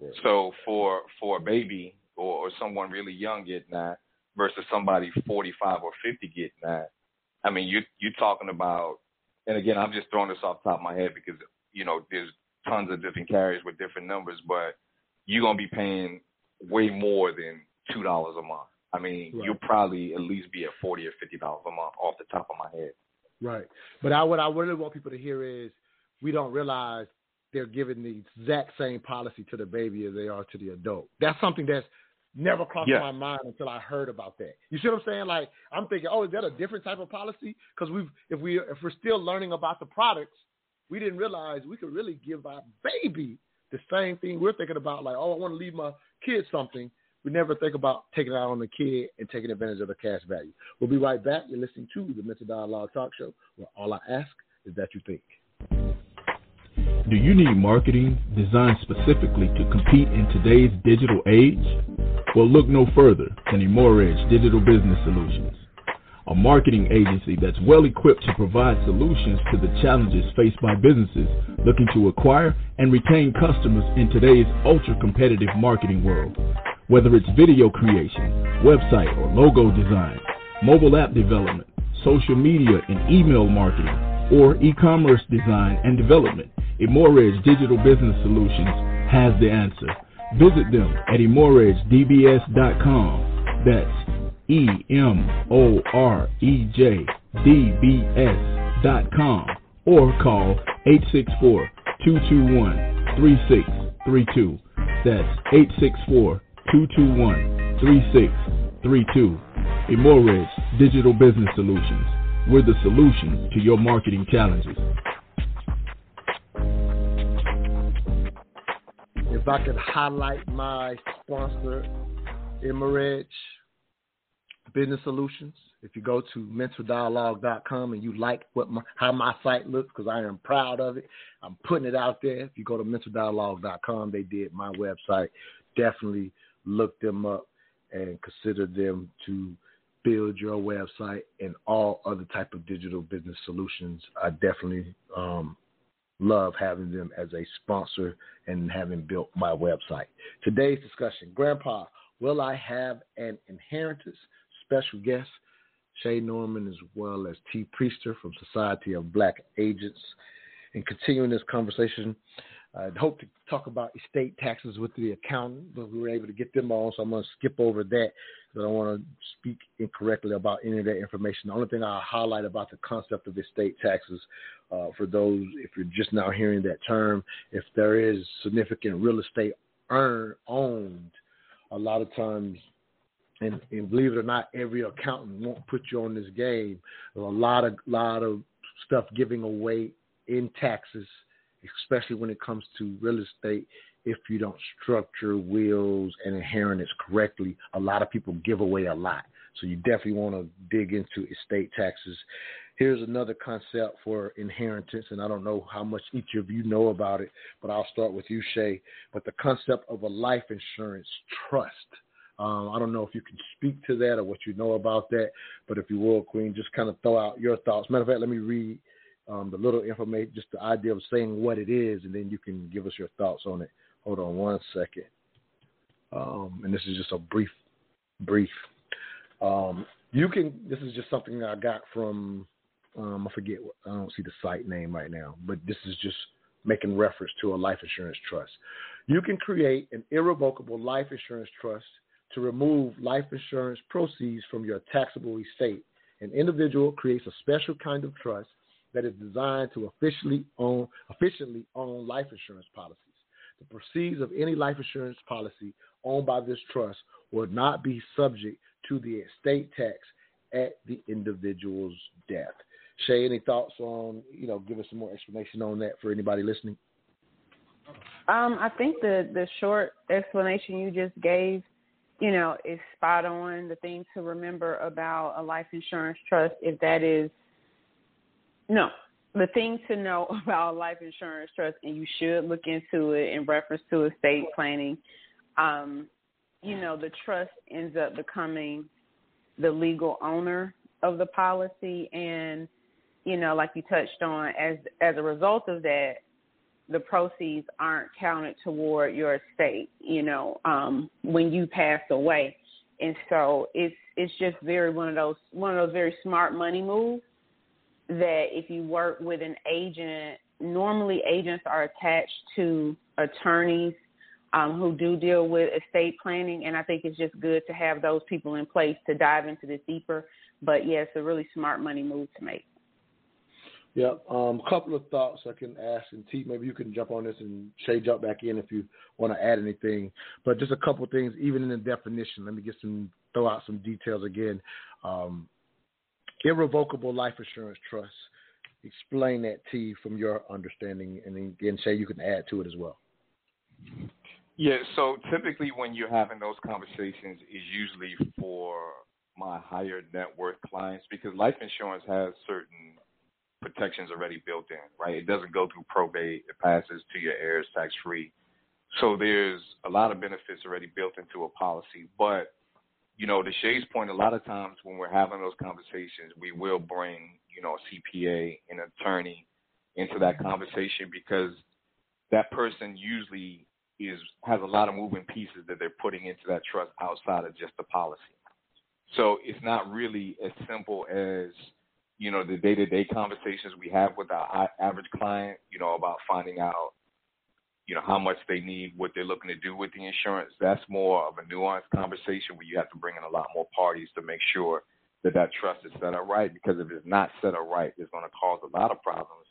Right. So for for a baby or, or someone really young getting that versus somebody forty five or fifty getting that, I mean, you you're talking about. And again, I'm just throwing this off the top of my head because you know there's tons of different carriers with different numbers, but you're gonna be paying way more than two dollars a month. I mean, right. you'll probably at least be at forty or fifty dollars a month off the top of my head. Right. But I, what I really want people to hear is we don't realize they're giving the exact same policy to the baby as they are to the adult. That's something that's never crossed yeah. my mind until I heard about that. You see what I'm saying? Like I'm thinking, oh, is that a different type of policy? Because we've if we if we're still learning about the products, we didn't realize we could really give our baby the same thing we're thinking about. Like, oh, I want to leave my kid something we never think about taking it out on the kid and taking advantage of the cash value. We'll be right back. You're listening to the Mental Dialogue Talk Show, where all I ask is that you think. Do you need marketing designed specifically to compete in today's digital age? Well, look no further than Emorej Digital Business Solutions, a marketing agency that's well equipped to provide solutions to the challenges faced by businesses looking to acquire and retain customers in today's ultra competitive marketing world. Whether it's video creation, website or logo design, mobile app development, social media and email marketing, or e-commerce design and development, Emorej Digital Business Solutions has the answer. Visit them at emorejdbs.com. That's E M O R E J D B S dot com or call 864 221 3632. That's 864 221 3632. Emorej Digital Business Solutions. We're the solution to your marketing challenges. If I could highlight my sponsor, Emorej Business Solutions, if you go to mentaldialogue.com and you like what my, how my site looks, because I am proud of it, I'm putting it out there. If you go to mentaldialogue.com, they did my website. Definitely look them up and consider them to build your website and all other type of digital business solutions. I definitely um, love having them as a sponsor and having built my website. Today's discussion, Grandpa, will I have an inheritance? Special guest, Shay Norman, as well as T. Priester from Society of Black Agents. And continuing this conversation, I'd hope to talk about estate taxes with the accountant, but we were able to get them on, so I'm going to skip over that I don't want to speak incorrectly about any of that information. The only thing I'll highlight about the concept of estate taxes uh, for those, if you're just now hearing that term, if there is significant real estate earned, owned, a lot of times and, and, believe it or not, every accountant won't put you on this game. There's a lot of lot of stuff giving away in taxes especially when it comes to real estate, if you don't structure wills and inheritance correctly, a lot of people give away a lot. So you definitely want to dig into estate taxes. Here's another concept for inheritance, and I don't know how much each of you know about it, but I'll start with you, Shay. But the concept of a life insurance trust. Um, I don't know if you can speak to that or what you know about that, but if you will, Queen, just kind of throw out your thoughts. Matter of fact, let me read um, the little information, just the idea of saying what it is, and then you can give us your thoughts on it. Hold on one second. Um, and this is just a brief, brief. Um, you can. This is just something I got from. Um, I forget. I don't see the site name right now, but this is just making reference to a life insurance trust. You can create an irrevocable life insurance trust to remove life insurance proceeds from your taxable estate. An individual creates a special kind of trust that is designed to officially own, own life insurance policies. The proceeds of any life insurance policy owned by this trust will not be subject to the estate tax at the individual's death. Shay, any thoughts on, you know, give us some more explanation on that for anybody listening? Um, I think the the short explanation you just gave, you know, is spot on. The thing to remember about a life insurance trust, if that is, no, the thing to know *laughs* about life insurance trust, and you should look into it in reference to estate planning. Um, you know, the trust ends up becoming the legal owner of the policy, and you know, like you touched on, as as a result of that, the proceeds aren't counted toward your estate, you know, um, when you pass away. And so it's it's just very one of those one of those very smart money moves that if you work with an agent, normally agents are attached to attorneys um, who do deal with estate planning, and I think it's just good to have those people in place to dive into this deeper. But yeah, it's a really smart money move to make. Yeah, um, a couple of thoughts I can ask, and T, maybe you can jump on this and Shay jump back in if you want to add anything. But just a couple things, even in the definition. Let me get some throw out some details again. Um, irrevocable life insurance trust. Explain that to you from your understanding, and then again, Shay, you can add to it as well. Yeah, so typically when you're having those conversations is usually for my higher net worth clients because life insurance has certain protections already built in, right? It doesn't go through probate, it passes to your heirs tax free. So there's a lot of benefits already built into a policy. But, you know, to Shay's point, a lot of times when we're having those conversations, we will bring, you know, a CPA, an attorney into that conversation because that person usually is has a lot of moving pieces that they're putting into that trust outside of just the policy. So it's not really as simple as you know, the day to day conversations we have with our average client, you know, about finding out, you know, how much they need, what they're looking to do with the insurance. That's more of a nuanced conversation where you have to bring in a lot more parties to make sure that that trust is set up right. Because if it's not set up right, it's going to cause a lot of problems.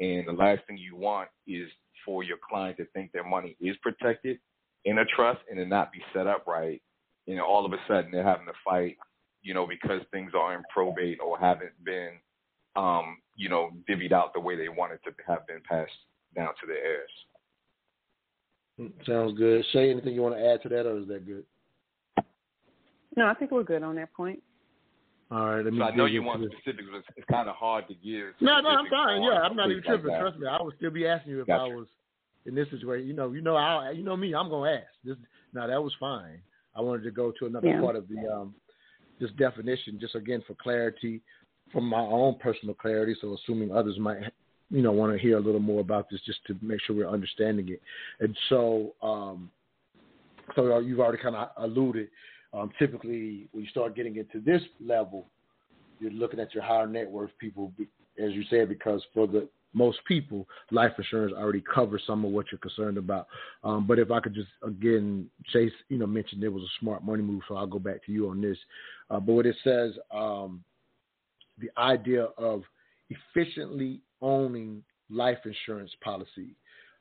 And the last thing you want is for your client to think their money is protected in a trust and to not be set up right. You know, all of a sudden they're having to fight you know, because things are in probate or haven't been, um, you know, divvied out the way they wanted to have been passed down to the heirs. Sounds good. Shay, anything you want to add to that, or is that good? No, I think we're good on that point. All right. Let me so I know you want specifics, but it's, it's kind of hard to give. No, no, I'm fine. Yeah, I'm not even tripping. Like Trust me, I would still be asking you if gotcha. I was in this situation. You know, you know, I, you know me. I'm gonna ask. This, now that was fine. I wanted to go to another Yeah. part of the um, this definition, just again for clarity, from my own personal clarity. So assuming others might, you know, want to hear a little more about this, just to make sure we're understanding it. And so, um, so you've already kind of alluded. Um, typically, when you start getting into this level, you're looking at your higher net worth people, as you said, because for the most people, life insurance already covers some of what you're concerned about. Um, but if I could just again, Chase, you know, mentioned it was a smart money move, so I'll go back to you on this. Uh, but what it says, um, the idea of efficiently owning life insurance policy.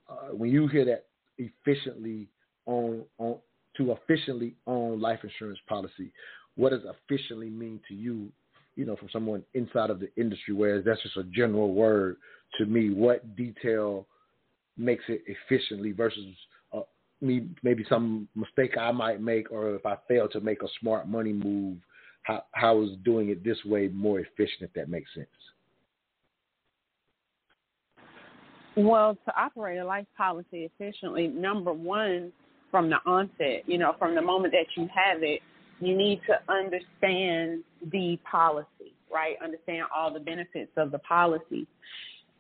Uh, when you hear that efficiently own, own to efficiently own life insurance policy, what does efficiently mean to you? You know, from someone inside of the industry, whereas that's just a general word to me. What detail makes it efficiently versus uh, me maybe some mistake I might make, or if I fail to make a smart money move, how how is doing it this way more efficient? If that makes sense. Well, to operate a life policy efficiently, number one, from the onset, you know, from the moment that you have it, you need to understand the policy, right? Understand all the benefits of the policy.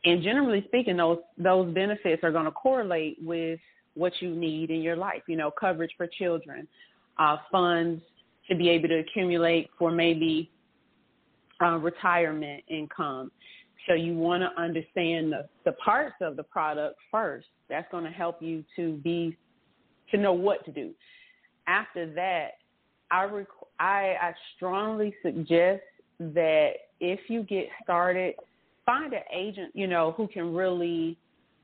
And generally speaking, those those benefits are going to correlate with what you need in your life. You know, coverage for children, uh, funds to be able to accumulate for maybe uh, retirement income. So you want to understand the, the parts of the product first. That's going to help you to be to know what to do. After that, I rec- I, I strongly suggest that if you get started, find an agent, you know, who can really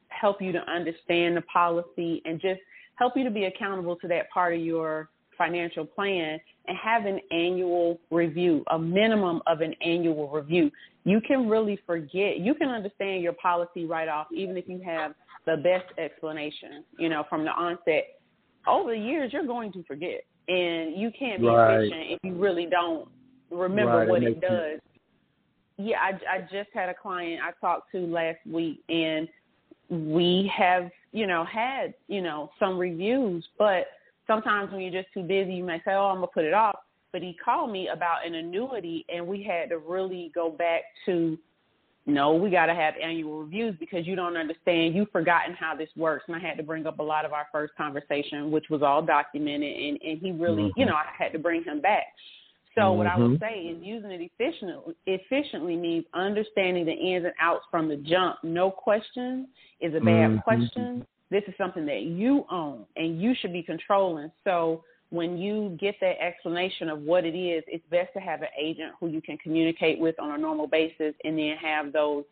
help you to understand the policy and just help you to be accountable to that part of your financial plan and have an annual review, a minimum of an annual review. You can really forget, you can understand your policy right off, even if you have the best explanation, you know, from the onset. Over the years, you're going to forget, and you can't be Right. efficient if you really don't remember Right, what it you- does. Yeah, I, I just had a client I talked to last week, and we have, you know, had, you know, some reviews, but sometimes when you're just too busy, you may say, oh, I'm going to put it off. But he called me about an annuity, and we had to really go back to, no, we got to have annual reviews because you don't understand. You've forgotten how this works. And I had to bring up a lot of our first conversation, which was all documented, and, and he really, you Mhm. know, I had to bring him back. So what I would Mhm. say is using it efficiently efficiently means understanding the ins and outs from the jump. No question is a bad Mhm. question. This is something that you own and you should be controlling. So when you get that explanation of what it is, it's best to have an agent who you can communicate with on a normal basis and then have those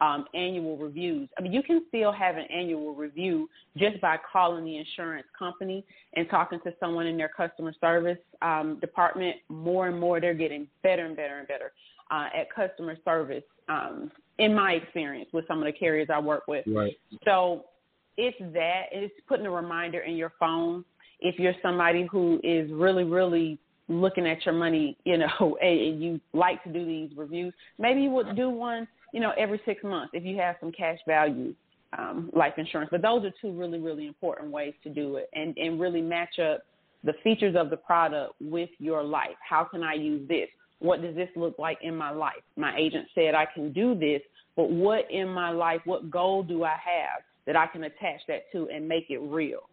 um, annual reviews. I mean, you can still have an annual review just by calling the insurance company and talking to someone in their customer service um, department. More and more, they're getting better and better and better uh, at customer service. Um, in my experience with some of the carriers I work with, Right. so it's that. It's putting a reminder in your phone. If you're somebody who is really, really looking at your money, you know, *laughs* and you like to do these reviews, maybe you would do one, you know, every six months if you have some cash value um, life insurance. But those are two really, really important ways to do it and, and really match up the features of the product with your life. How can I use this? What does this look like in my life? My agent said I can do this, but what in my life, what goal do I have that I can attach that to and make it real?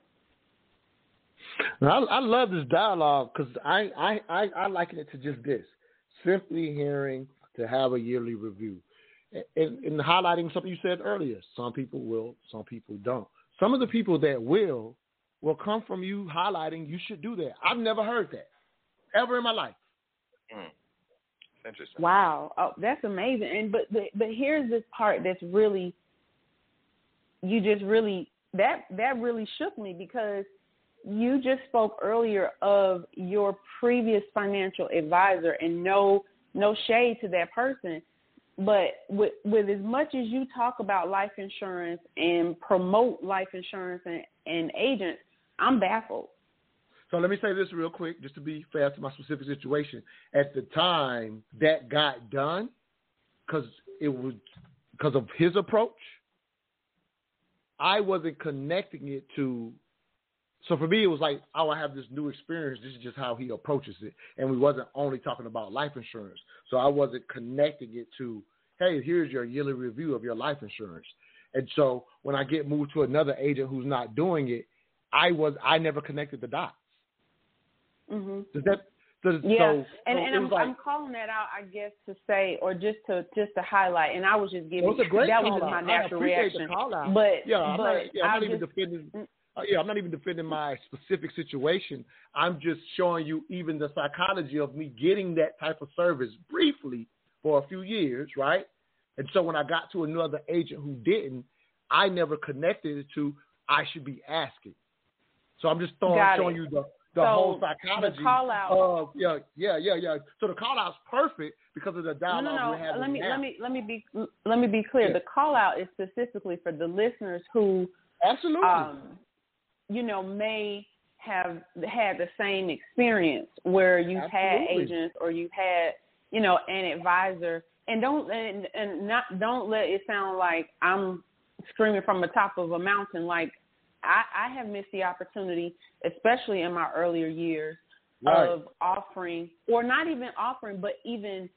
Now, I, I love this dialogue because I, I, I, I liken it to just this simply hearing to have a yearly review. And, and highlighting something you said earlier, some people will, some people don't. Some of the people that will will come from you highlighting you should do that. I've never heard that ever in my life. Mm. Interesting. Wow, oh, that's amazing. And but but, but here's this part that's really you just really that that really shook me because you just spoke earlier of your previous financial advisor and no no shade to that person but with with as much as you talk about life insurance and promote life insurance and, and agents i'm baffled So let me say this real quick, just to be fair to my specific situation. At the time that got done, because it was because of his approach, I wasn't connecting it to. So for me, it was like, oh, I have this new experience. This is just how he approaches it, and we wasn't only talking about life insurance. So I wasn't connecting it to, hey, here's your yearly review of your life insurance. And so when I get moved to another agent who's not doing it, I was I never connected the dots. mhm Does that? Does, Yeah, so, and, so and I'm, like, I'm calling that out, I guess, to say, or just to just to highlight. And I was just giving Well, a great that was just my. Natural reaction. the call out. But yeah, I'm but not, yeah, I'm not even just, defending. Uh, yeah, I'm not even defending my specific situation. I'm just showing you even the psychology of me getting that type of service briefly for a few years, right? And so when I got to another agent who didn't, I never connected it to I should be asking. So I'm just throwing, showing you the the So, whole the psychology call out- of yeah, yeah, yeah, yeah. So the call out's perfect because of the no, dialogue no, we're no. having Let me now. let me let me be let me be clear. Yeah. The call out is specifically for the listeners who Absolutely. um, you know, may have had the same experience where you've had agents or you've had, you know, an advisor. And don't and, and not don't let it sound like I'm screaming from the top of a mountain. Like I, I have missed the opportunity, especially in my earlier years, Right. of offering or not even offering, but even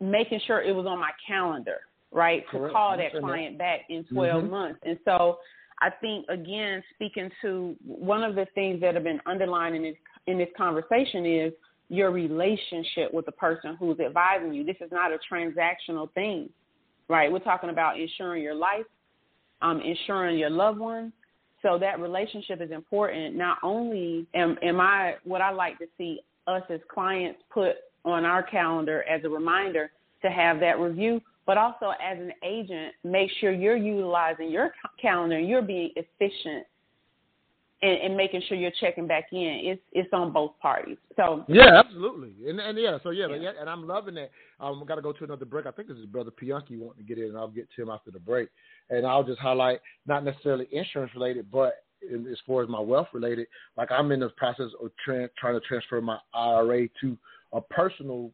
making sure it was on my calendar, right? To call that client back in 12 Mhm. months. And so I think again, speaking to one of the things that have been underlined in this in this conversation is your relationship with the person who's advising you. This is not a transactional thing, right? We're talking about insuring your life, um, insuring your loved ones. So that relationship is important. Not only am, am I what I like to see us as clients put on our calendar as a reminder to have that review. But also, as an agent, make sure you're utilizing your calendar and you're being efficient and, and making sure you're checking back in. It's it's on both parties. So yeah, absolutely, and and yeah, so yeah, yeah. and I'm loving that. Um, got to go to another break. I think this is Brother Pianki wanting to get in, and I'll get to him after the break. And I'll just highlight not necessarily insurance related, but in, as far as my wealth related, like I'm in the process of tra- trying to transfer my IRA to a personal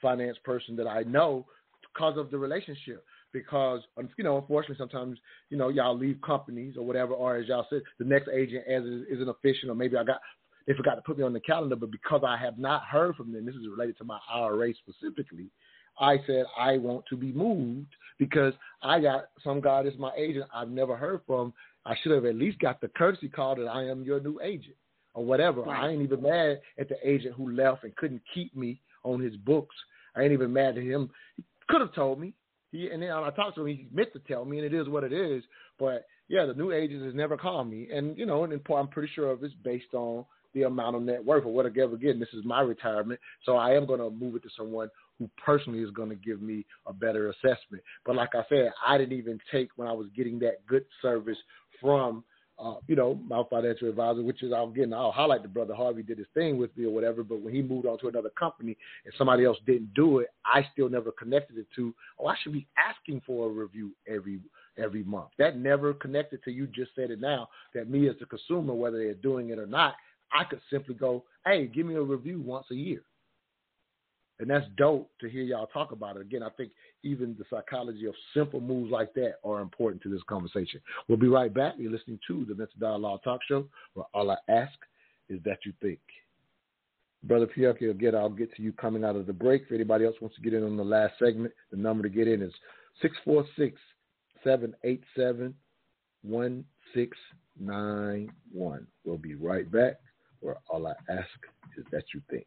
finance person that I know because of the relationship because you know, unfortunately, sometimes you know y'all leave companies or whatever, or as y'all said, the next agent as isn't official, or maybe I got they forgot to put me on the calendar, but because I have not heard from them, this is related to my IRA specifically. I said I want to be moved because I got some guy that's my agent I've never heard from. I should have at least got the courtesy call that I am your new agent or whatever. Right. I ain't even mad at the agent who left and couldn't keep me on his books. I ain't even mad at him. He could have told me. He and then I talked to him. He meant to tell me, and it is what it is. But yeah, the new agent has never called me, and you know, and I'm pretty sure of it's based on the amount of net worth or whatever. Again, this is my retirement, so I am going to move it to someone who personally is going to give me a better assessment. But like I said, I didn't even take when I was getting that good service from uh, you know, my financial advisor, which is I'll again I'll highlight the brother Harvey did his thing with me or whatever, but when he moved on to another company and somebody else didn't do it, I still never connected it to, oh, I should be asking for a review every every month. That never connected to you just said it now, that me as the consumer, whether they're doing it or not, I could simply go, Hey, give me a review once a year. And that's dope to hear y'all talk about it. Again, I think even the psychology of simple moves like that are important to this conversation. We'll be right back. You're listening to the Mental Dialogue Talk Show, where all I ask is that you think. Brother Pianki, again, I'll get to you coming out of the break. If anybody else wants to get in on the last segment, the number to get in is 646 787 1691. We'll be right back, where all I ask is that you think.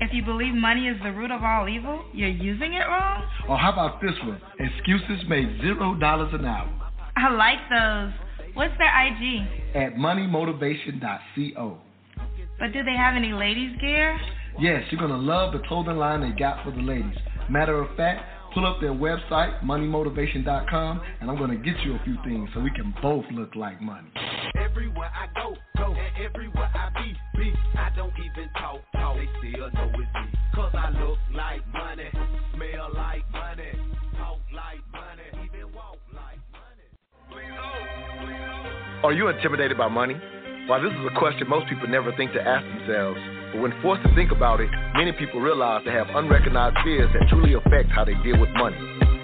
If you believe money is the root of all evil, you're using it wrong? Or how about this one? Excuses make zero dollars an hour. I like those. What's their IG? At moneymotivation.co. But do they have any ladies' gear? Yes, you're going to love the clothing line they got for the ladies. Matter of fact, pull up their website, moneymotivation.com, and I'm going to get you a few things so we can both look like money. Everywhere I go, go, everywhere I be, be, I don't talk, talk. They still know it's me. Cause I look like money, smell like money, talk like money, even walk like money. Are you intimidated by money? While this is a question most people never think to ask themselves, but when forced to think about it, many people realize they have unrecognized fears that truly affect how they deal with money.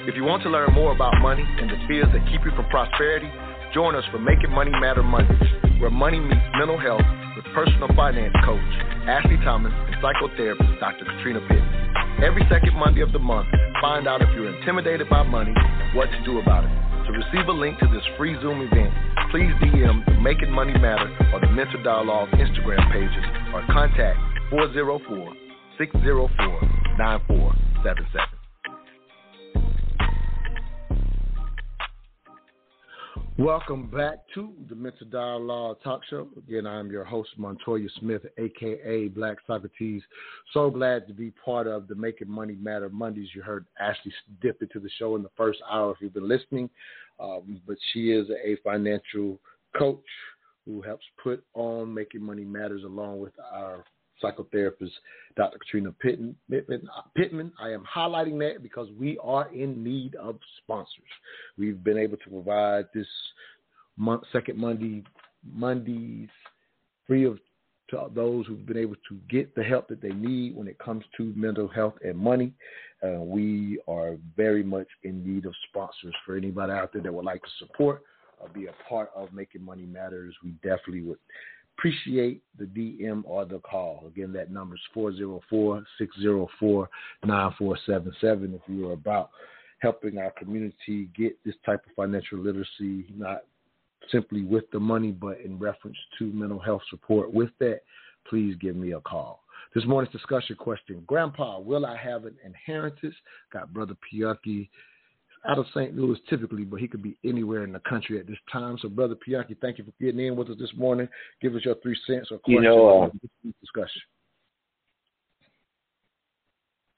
If you want to learn more about money and the fears that keep you from prosperity, join us for Making Money Matter Mondays, where money meets mental health with personal finance coach Ashley Thomas and psychotherapist Dr. Katrina Pitts. Every second Monday of the month, find out if you're intimidated by money and what to do about it. To receive a link to this free Zoom event, please DM the Making Money Matter or the Mental Dialogue Instagram pages or contact 404 604 9477. Welcome back to the Mental Dialogue Talk Show. Again, I'm your host, Montoya Smith, aka Black Socrates. So glad to be part of the Making Money Matter Mondays. You heard Ashley dip into the show in the first hour if you've been listening. Um, but she is a financial coach who helps put on Making Money Matters along with our psychotherapist, Dr. Katrina Pittman, Pittman. I am highlighting that because we are in need of sponsors. We've been able to provide this month, second Monday, Mondays free of to those who've been able to get the help that they need when it comes to mental health and money. Uh, we are very much in need of sponsors for anybody out there that would like to support or be a part of making money matters. We definitely would appreciate the DM or the call. Again, that number is 404 604 9477 if you are about helping our community get this type of financial literacy, not simply with the money, but in reference to mental health support. With that, please give me a call. This morning's discussion question Grandpa, will I have an inheritance? Got Brother Pianki out of St. Louis typically, but he could be anywhere in the country at this time. So, Brother Pianki, thank you for getting in with us this morning. Give us your three cents or question You know, uh, discussion.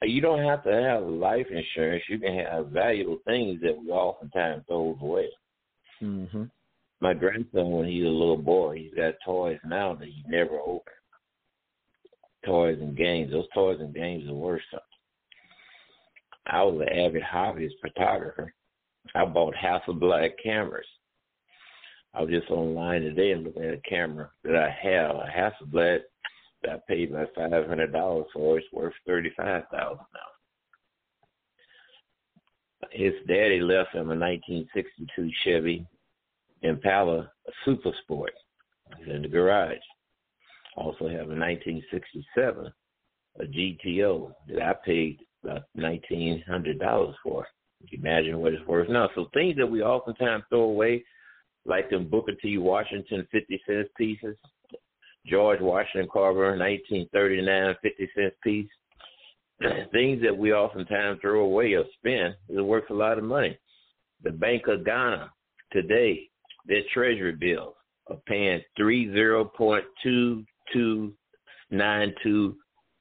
You don't have to have life insurance. You can have valuable things that we oftentimes throw away. Mm-hmm. My grandson, when he's a little boy, he's got toys now that he never opened. Toys and games. Those toys and games are worth something. I was an avid hobbyist photographer. I bought Hasselblad cameras. I was just online today and looking at a camera that I have, a Hasselblad that I paid my five hundred dollars for. It's worth thirty five thousand now. His daddy left him a nineteen sixty two Chevy Impala Super Sport. It's in the garage. Also have a nineteen sixty seven a GTO that I paid about nineteen hundred dollars for. You imagine what it's worth now. So things that we oftentimes throw away, like them Booker T. Washington fifty cents pieces, George Washington Carver nineteen thirty nine fifty cents piece. *clears throat* things that we oftentimes throw away or spend is worth a lot of money. The Bank of Ghana today, their treasury bills are paying three zero point two two nine two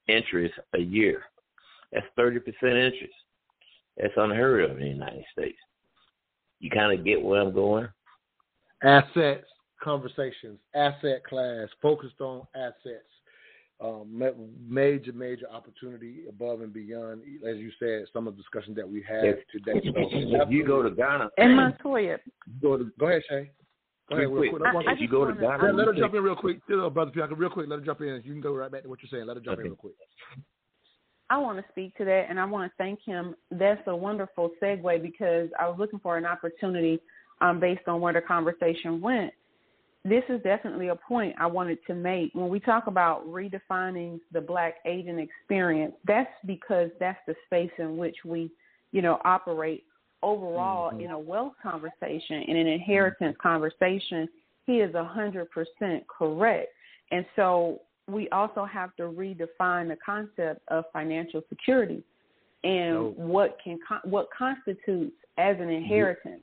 interest a year. That's thirty percent interest. That's unheard of in the United States. You kind of get where I'm going. Assets, conversations, asset class, focused on assets. Um, major, major opportunity above and beyond, as you said, some of the discussions that we had If, today. So, *laughs* if you go to Ghana, And Montoya, go, to, go ahead, Shay. Go ahead, real Quick, quick. I- I If you go to Ghana, let, let her jump in real quick, brother Pianka, real quick. Let her jump in. You can go right back to what you're saying. Let her jump in real quick. I want to speak to that, and I want to thank him. That's a wonderful segue because I was looking for an opportunity um, based on where the conversation went. This is definitely a point I wanted to make. When we talk about redefining the black agent experience, that's because that's the space in which we, you know, operate overall Mhm. in a wealth conversation, in an inheritance conversation. He is a hundred percent correct. And so we also have to redefine the concept of financial security and Dope. what can what constitutes as an inheritance.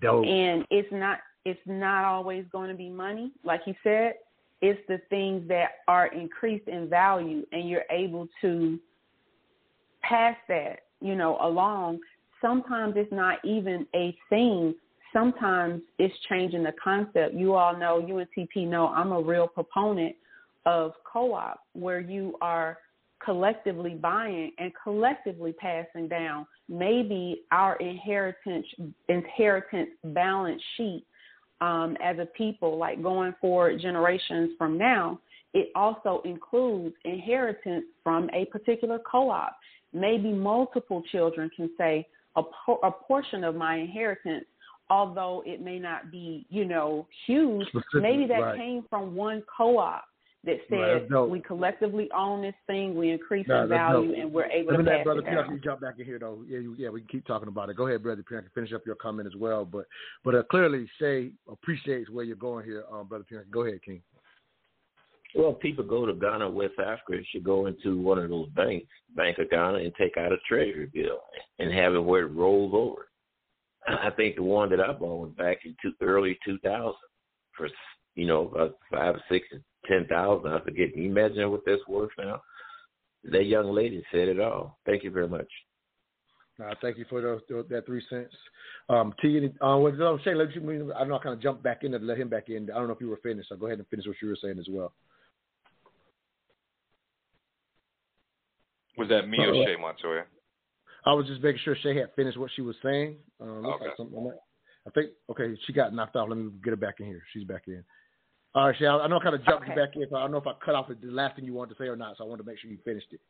Dope. And it's not it's not always going to be money, like you said. It's the things that are increased in value, and you're able to pass that, you know, along. Sometimes it's not even a thing. Sometimes it's changing the concept. You all know, UNCP know, I'm a real proponent of co-op where you are collectively buying and collectively passing down maybe our inheritance inheritance balance sheet um, as a people, like going forward generations from now. It also includes inheritance from a particular co-op. Maybe multiple children can say a, a portion of my inheritance, although it may not be, you know, huge. Maybe that right. came from one co-op that said Right, we collectively own this thing, we increase Nah, in value, dope. and we're able Let to me let pass brother it down. Pianka jump back in here though. Yeah, you, yeah, we can keep talking about it. Go ahead, brother Pianka, finish up your comment as well. But but uh, clearly Shay appreciates where you're going here, um, brother Pianka. Go ahead, King. Well, people go to Ghana, West Africa, should go into one of those banks, Bank of Ghana, and take out a treasury bill and have it where it rolls over. *clears throat* I think the one that I bought was back in two, early 2000 for, you know, about five, six, ten thousand. I forget. Can you imagine what that's worth now? That young lady said it all. Thank you very much. Uh, thank you for those, those, that three cents. Um, T, any, uh, what, no, Shay, let you, I know I kind of jumped back in to let him back in. I don't know if you were finished, so go ahead and finish what you were saying as well. Was that me or Uh, Shay Montoya? I was just making sure Shay had finished what she was saying. Um, looks like Okay. something like- I think okay, she got knocked off. Let me get her back in here. She's back in. All right, Shay. I know I kind of jumped you Okay. back in, so I don't know if I cut off the last thing you wanted to say or not. So I wanted to make sure you finished it.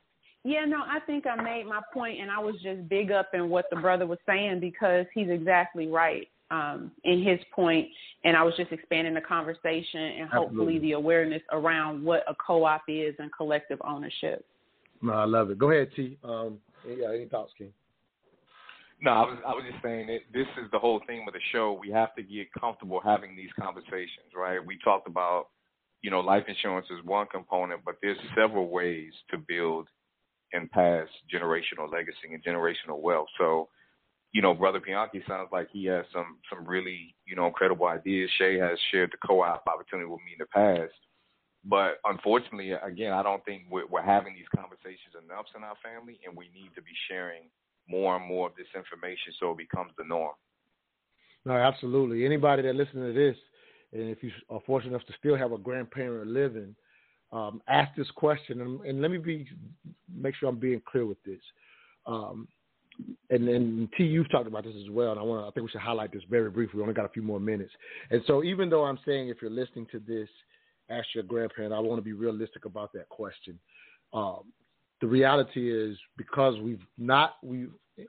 Yeah, no, I think I made my point, and I was just big up in what the brother was saying because he's exactly right. um, in his point, and I was just expanding the conversation and hopefully Absolutely. the awareness around what a co-op is and collective ownership. No, I love it. Go ahead, T. Um, yeah, any thoughts, King? No, I was I was just saying that this is the whole theme of the show. We have to get comfortable having these conversations, right? We talked about, you know, life insurance is one component, but there's several ways to build and pass generational legacy and generational wealth. So, you know, Brother Pianki sounds like he has some some really, you know, incredible ideas. Shay has shared the co-op opportunity with me in the past. But unfortunately, again, I don't think we're, we're having these conversations enough in our family, and we need to be sharing more and more of this information so it becomes the norm. No, absolutely. Anybody that listening to this, and if you are fortunate enough to still have a grandparent living, um, ask this question, and, and, let me be make sure I'm being clear with this. Um, and, and T, you've talked about this as well, and I want to. I think we should highlight this very briefly. We only got a few more minutes, and so even though I'm saying if you're listening to this, ask your grandparent, I want to be realistic about that question. Um, the reality is because we've not we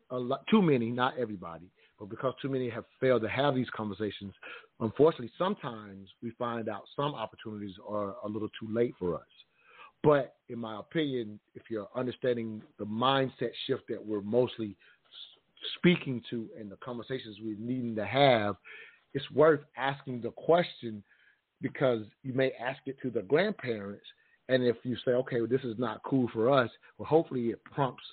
a lot, too many, not everybody, but because too many have failed to have these conversations, unfortunately, sometimes we find out some opportunities are a little too late for us. But in my opinion, if you're understanding the mindset shift that we're mostly speaking to and the conversations we're needing to have, it's worth asking the question because you may ask it to the grandparents. And if you say, okay, well, this is not cool for us, well, hopefully it prompts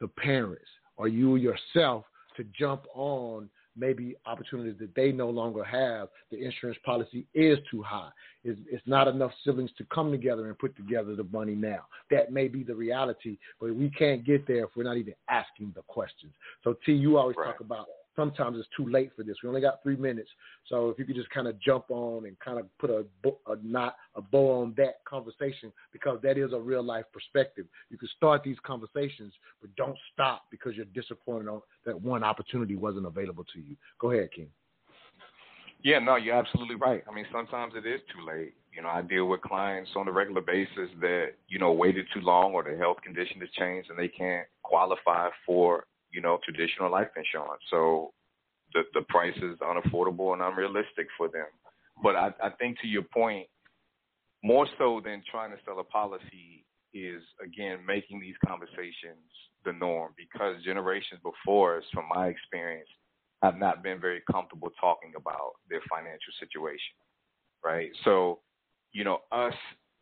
the parents or you yourself to jump on maybe opportunities that they no longer have. The insurance policy is too high. It's, it's, not enough siblings to come together and put together the money now. That may be the reality, but we can't get there if we're not even asking the questions. So, T, you always right. talk about sometimes it's too late for this. We only got three minutes, so if you could just kind of jump on and kind of put a, a knot, a bow on that conversation, because that is a real life perspective. You can start these conversations, but don't stop because you're disappointed on that one opportunity wasn't available to you. Go ahead, King. Yeah, no, you're absolutely right. I mean, sometimes it is too late. You know, I deal with clients on a regular basis that, you know, waited too long or their health condition has changed and they can't qualify for you know, traditional life insurance. So the the price is unaffordable and unrealistic for them. But I, I think to your point, more so than trying to sell a policy is again making these conversations the norm because generations before us, from my experience, have not been very comfortable talking about their financial situation. Right. So, you know, us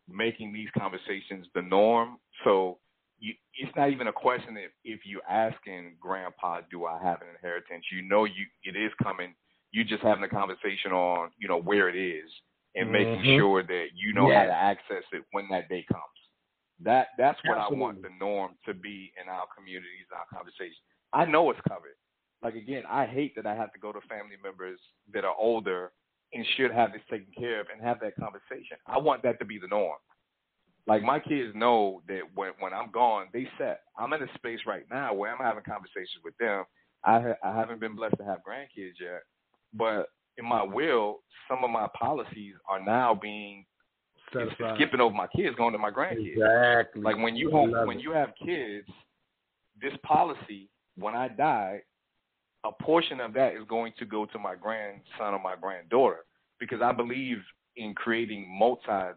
making these conversations the norm. So you, it's not even a question if if you're asking grandpa, do I have an inheritance? You know, you it is coming. You're just having a conversation on you know where it is and making Mhm. sure that you know Yes. how to access it when that day comes. That that's what I want the norm to be in our communities, our conversations. I know it's covered. Like again, I hate that I have to go to family members that are older and should have this taken care of and have that conversation. I want that to be the norm. Like my kids know that when when I'm gone, they set. I'm in a space right now where I'm having conversations with them. I ha- I haven't been blessed to have grandkids yet, but in my will, some of my policies are now being Set it's aside. skipping over my kids, going to my grandkids. Exactly. Like when you have when it. you have kids, this policy when I die, a portion of that is going to go to my grandson or my granddaughter because I believe in creating multi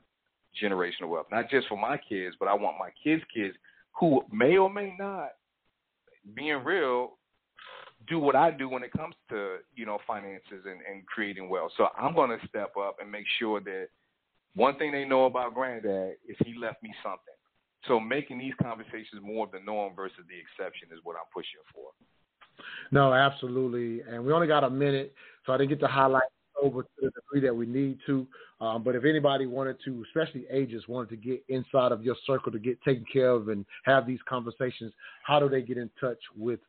generational wealth, not just for my kids, but I want my kids' kids who may or may not, being real, do what I do when it comes to you know finances and, and creating wealth. So I'm going to step up and make sure that one thing they know about Granddad is he left me something. So making these conversations more of the norm versus the exception is what I'm pushing for. No, absolutely. And we only got a minute, so I didn't get to highlight over to the degree that we need to. Um, but if anybody wanted to, especially ages, wanted to get inside of your circle to get taken care of and have these conversations, how do they get in touch with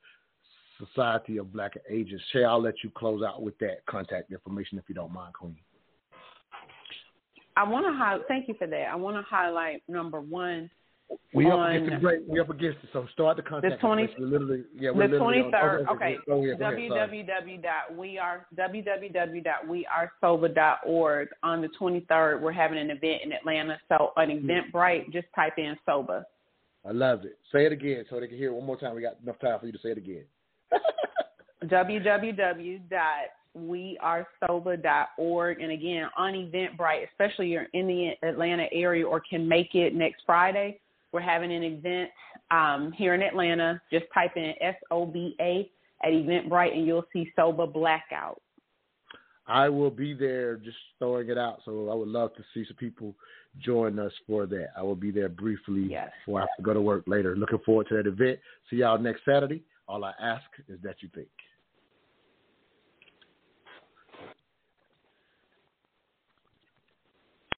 Society of Black Agents? Shay, I'll let you close out with that contact information if you don't mind, Queen. I want to highlight. Thank you for that. I want to highlight number one. We up against the break. We up against it. So start the contact. The 20 information. We're literally, yeah, we're the twenty on- oh, okay, Okay. Go ahead, go ahead, sorry. www.weare www.wearesoba.org. On the twenty third, we're having an event in Atlanta. So on hmm. Eventbrite, just type in sober. I love it. Say it again so they can hear it one more time. We got enough time for you to say it again. *laughs* we are soba.org. And again, on Eventbrite, especially you're in the Atlanta area or can make it next Friday, we're having an event um, here in Atlanta. Just type in S O B A at Eventbrite and you'll see SOBA Blackout. I will be there just throwing it out. So I would love to see some people join us for that. I will be there briefly yes. before I have to go to work later. Looking forward to that event. See y'all next Saturday. All I ask is that you think.